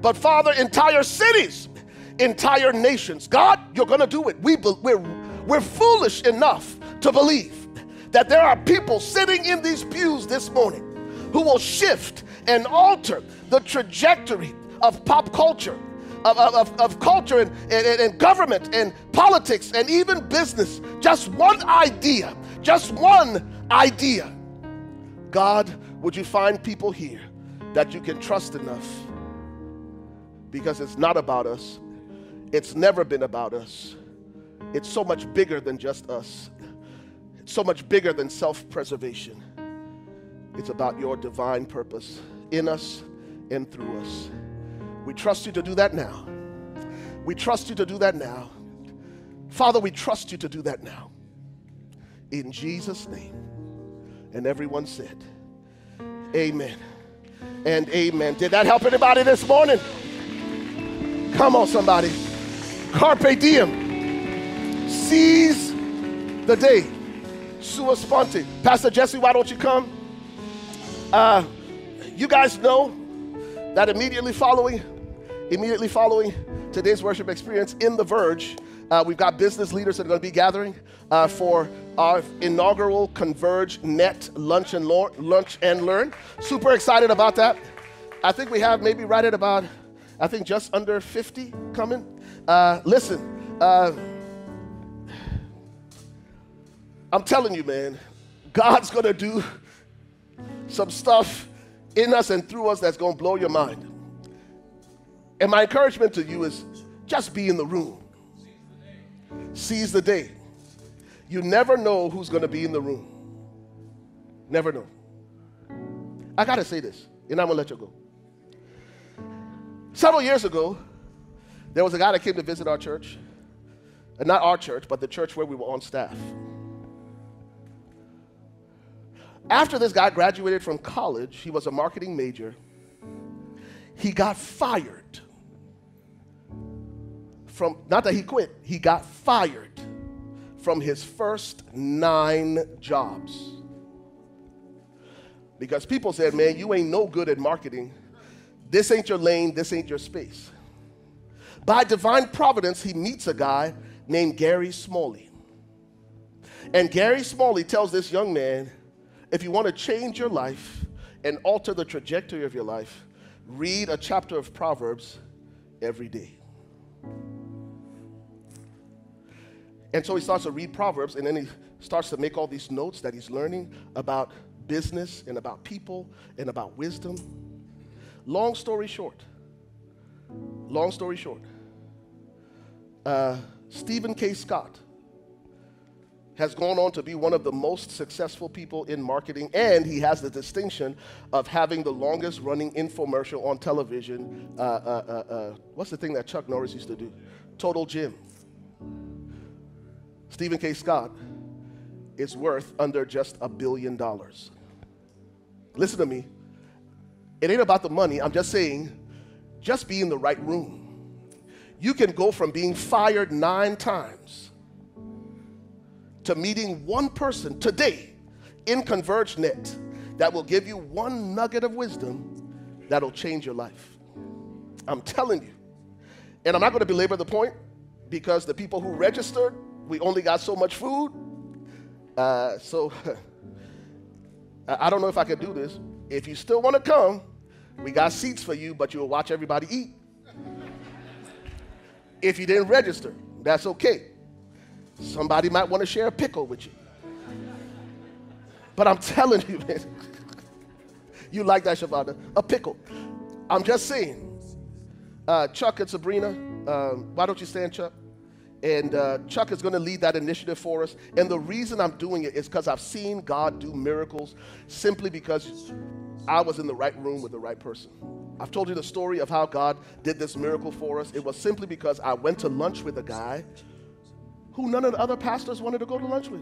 but Father, entire cities, entire nations. God, you're going to do it. We, we're we're foolish enough to believe that there are people sitting in these pews this morning who will shift and alter the trajectory of pop culture, of, of, of culture and, and, and government and politics and even business. Just one idea, just one idea. God, would you find people here that you can trust enough? Because it's not about us, it's never been about us it's so much bigger than just us, it's so much bigger than self preservation. It's about your divine purpose in us and through us. We trust you to do that now. We trust you to do that now. Father, we trust you to do that now. In Jesus' name. And everyone said, Amen and amen. Did that help anybody this morning? Come on, somebody. Carpe diem. Seize the day. Sua. Pastor Jesse, why don't you come? Uh, you guys know that immediately following, immediately following today's worship experience in the Verge, uh, we've got business leaders that are going to be gathering uh, for our inaugural Converge Net Lunch and, Lo- Lunch and Learn. Super excited about that. I think we have maybe right at about, I think just under 50 coming. Uh, listen, uh, I'm telling you, man, God's to do some stuff in us and through us that's to blow your mind. And my encouragement to you is just be in the room. Seize the day. You never know who's to be in the room. Never know. I got to say this, and I'm to let you go. Several years ago, there was a guy that came to visit our church. And not our church, but the church where we were on staff. After this guy graduated from college, he was a marketing major. He got fired from, not that he quit, he got fired from his first nine jobs. Because people said, man, you ain't no good at marketing. This ain't your lane, this ain't your space. By divine providence, he meets a guy named Gary Smalley. And Gary Smalley tells this young man, if you want to change your life and alter the trajectory of your life, read a chapter of Proverbs every day. And so he starts to read Proverbs, and then he starts to make all these notes that he's learning about business and about people and about wisdom. Long story short, long story short, uh, Stephen K. Scott has gone on to be one of the most successful people in marketing, and he has the distinction of having the longest running infomercial on television. Uh, uh, uh, uh what's the thing that Chuck Norris used to do? Total Gym. Stephen K. Scott is worth under just a billion dollars. Listen to me. It ain't about the money. I'm just saying, just be in the right room. You can go from being fired nine times to meeting one person today in ConvergeNet that will give you one nugget of wisdom that'll change your life. I'm telling you. And I'm not going to belabor the point because the people who registered we only got so much food. Uh, so [laughs] I don't know if I could do this. If you still want to come, we got seats for you, but you'll watch everybody eat. If you didn't register, that's okay. Somebody might want to share a pickle with you. But I'm telling you, man, [laughs] you like that, Shavada, a pickle. I'm just saying. Uh, Chuck and Sabrina, um, why don't you stand, Chuck? And uh, Chuck is going to lead that initiative for us. And the reason I'm doing it is because I've seen God do miracles simply because I was in the right room with the right person. I've told you the story of how God did this miracle for us. It was simply because I went to lunch with a guy who none of the other pastors wanted to go to lunch with.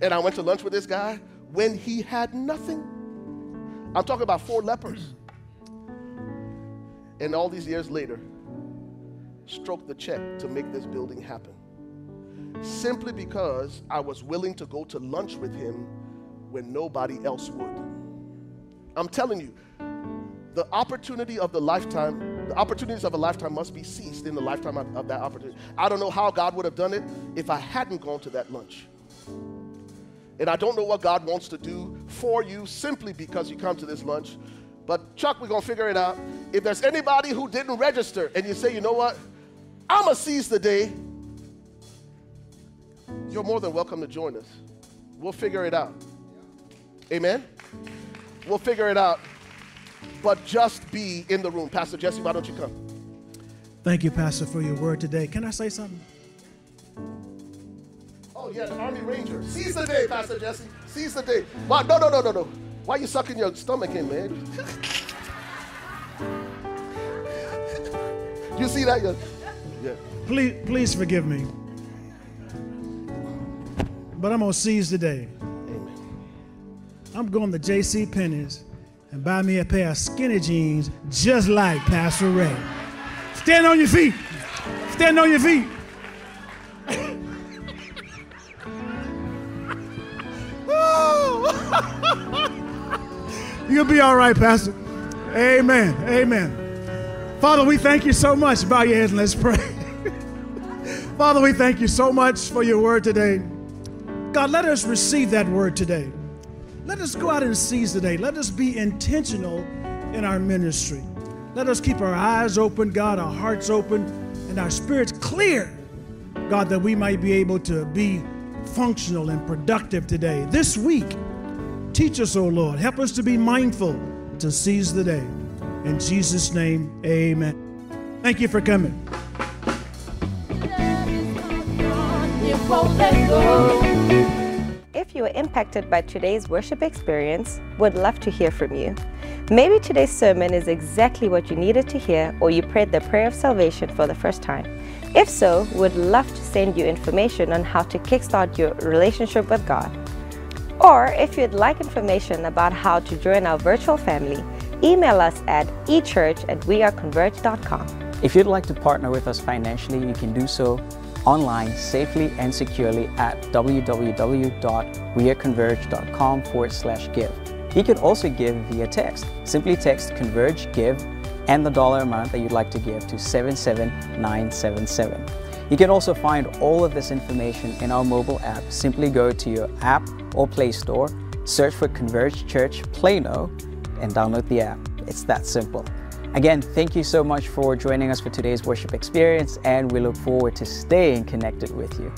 And I went to lunch with this guy when he had nothing. I'm talking about four lepers. And all these years later, stroke the check to make this building happen. Simply because I was willing to go to lunch with him when nobody else would. I'm telling you, the opportunity of the lifetime, the opportunities of a lifetime must be seized in the lifetime of, of that opportunity. I don't know how God would have done it if I hadn't gone to that lunch. And I don't know what God wants to do for you simply because you come to this lunch. But Chuck, we're going to figure it out. If there's anybody who didn't register and you say, you know what, I'm going to seize the day. You're more than welcome to join us. We'll figure it out. Amen? We'll figure it out. But just be in the room. Pastor Jesse, why don't you come?
Thank you, Pastor, for your word today. Can I say something?
Oh, yeah, the Army Ranger. Seize the day, Pastor Jesse. Seize the day. Why? No, no, no, no, no. Why are you sucking your stomach in, man? [laughs] you see that? Yeah.
Please, please forgive me. But I'm gonna seize the day. Amen. I'm going to J.C. Penney's and buy me a pair of skinny jeans just like Pastor Ray. Stand on your feet. Stand on your feet. [laughs] You'll be all right, Pastor. Amen. Amen. Father, we thank you so much. Bow your heads and let's pray. [laughs] Father, we thank you so much for your word today. God, let us receive that word today. Let us go out and seize the day. Let us be intentional in our ministry. Let us keep our eyes open, God, our hearts open, and our spirits clear, God, that we might be able to be functional and productive today. This week, teach us, O oh Lord. Help us to be mindful to seize the day. In Jesus' name, amen. Thank you for coming.
If you were impacted by today's worship experience, would love to hear from you. Maybe today's sermon is exactly what you needed to hear, or you prayed the prayer of salvation for the first time. If so, would love to send you information on how to kickstart your relationship with God. Or if you'd like information about how to join our virtual family, email us at echurch at weareconverge.com.
If you'd like to partner with us financially, you can do so online safely and securely at www.weareconverge.com forward slash give. You can also give via text. Simply text Converge Give and the dollar amount that you'd like to give to 77977. You can also find all of this information in our mobile app. Simply go to your app or Play Store, search for Converge Church Plano, and download the app. It's that simple. Again, thank you so much for joining us for today's worship experience, and we look forward to staying connected with you.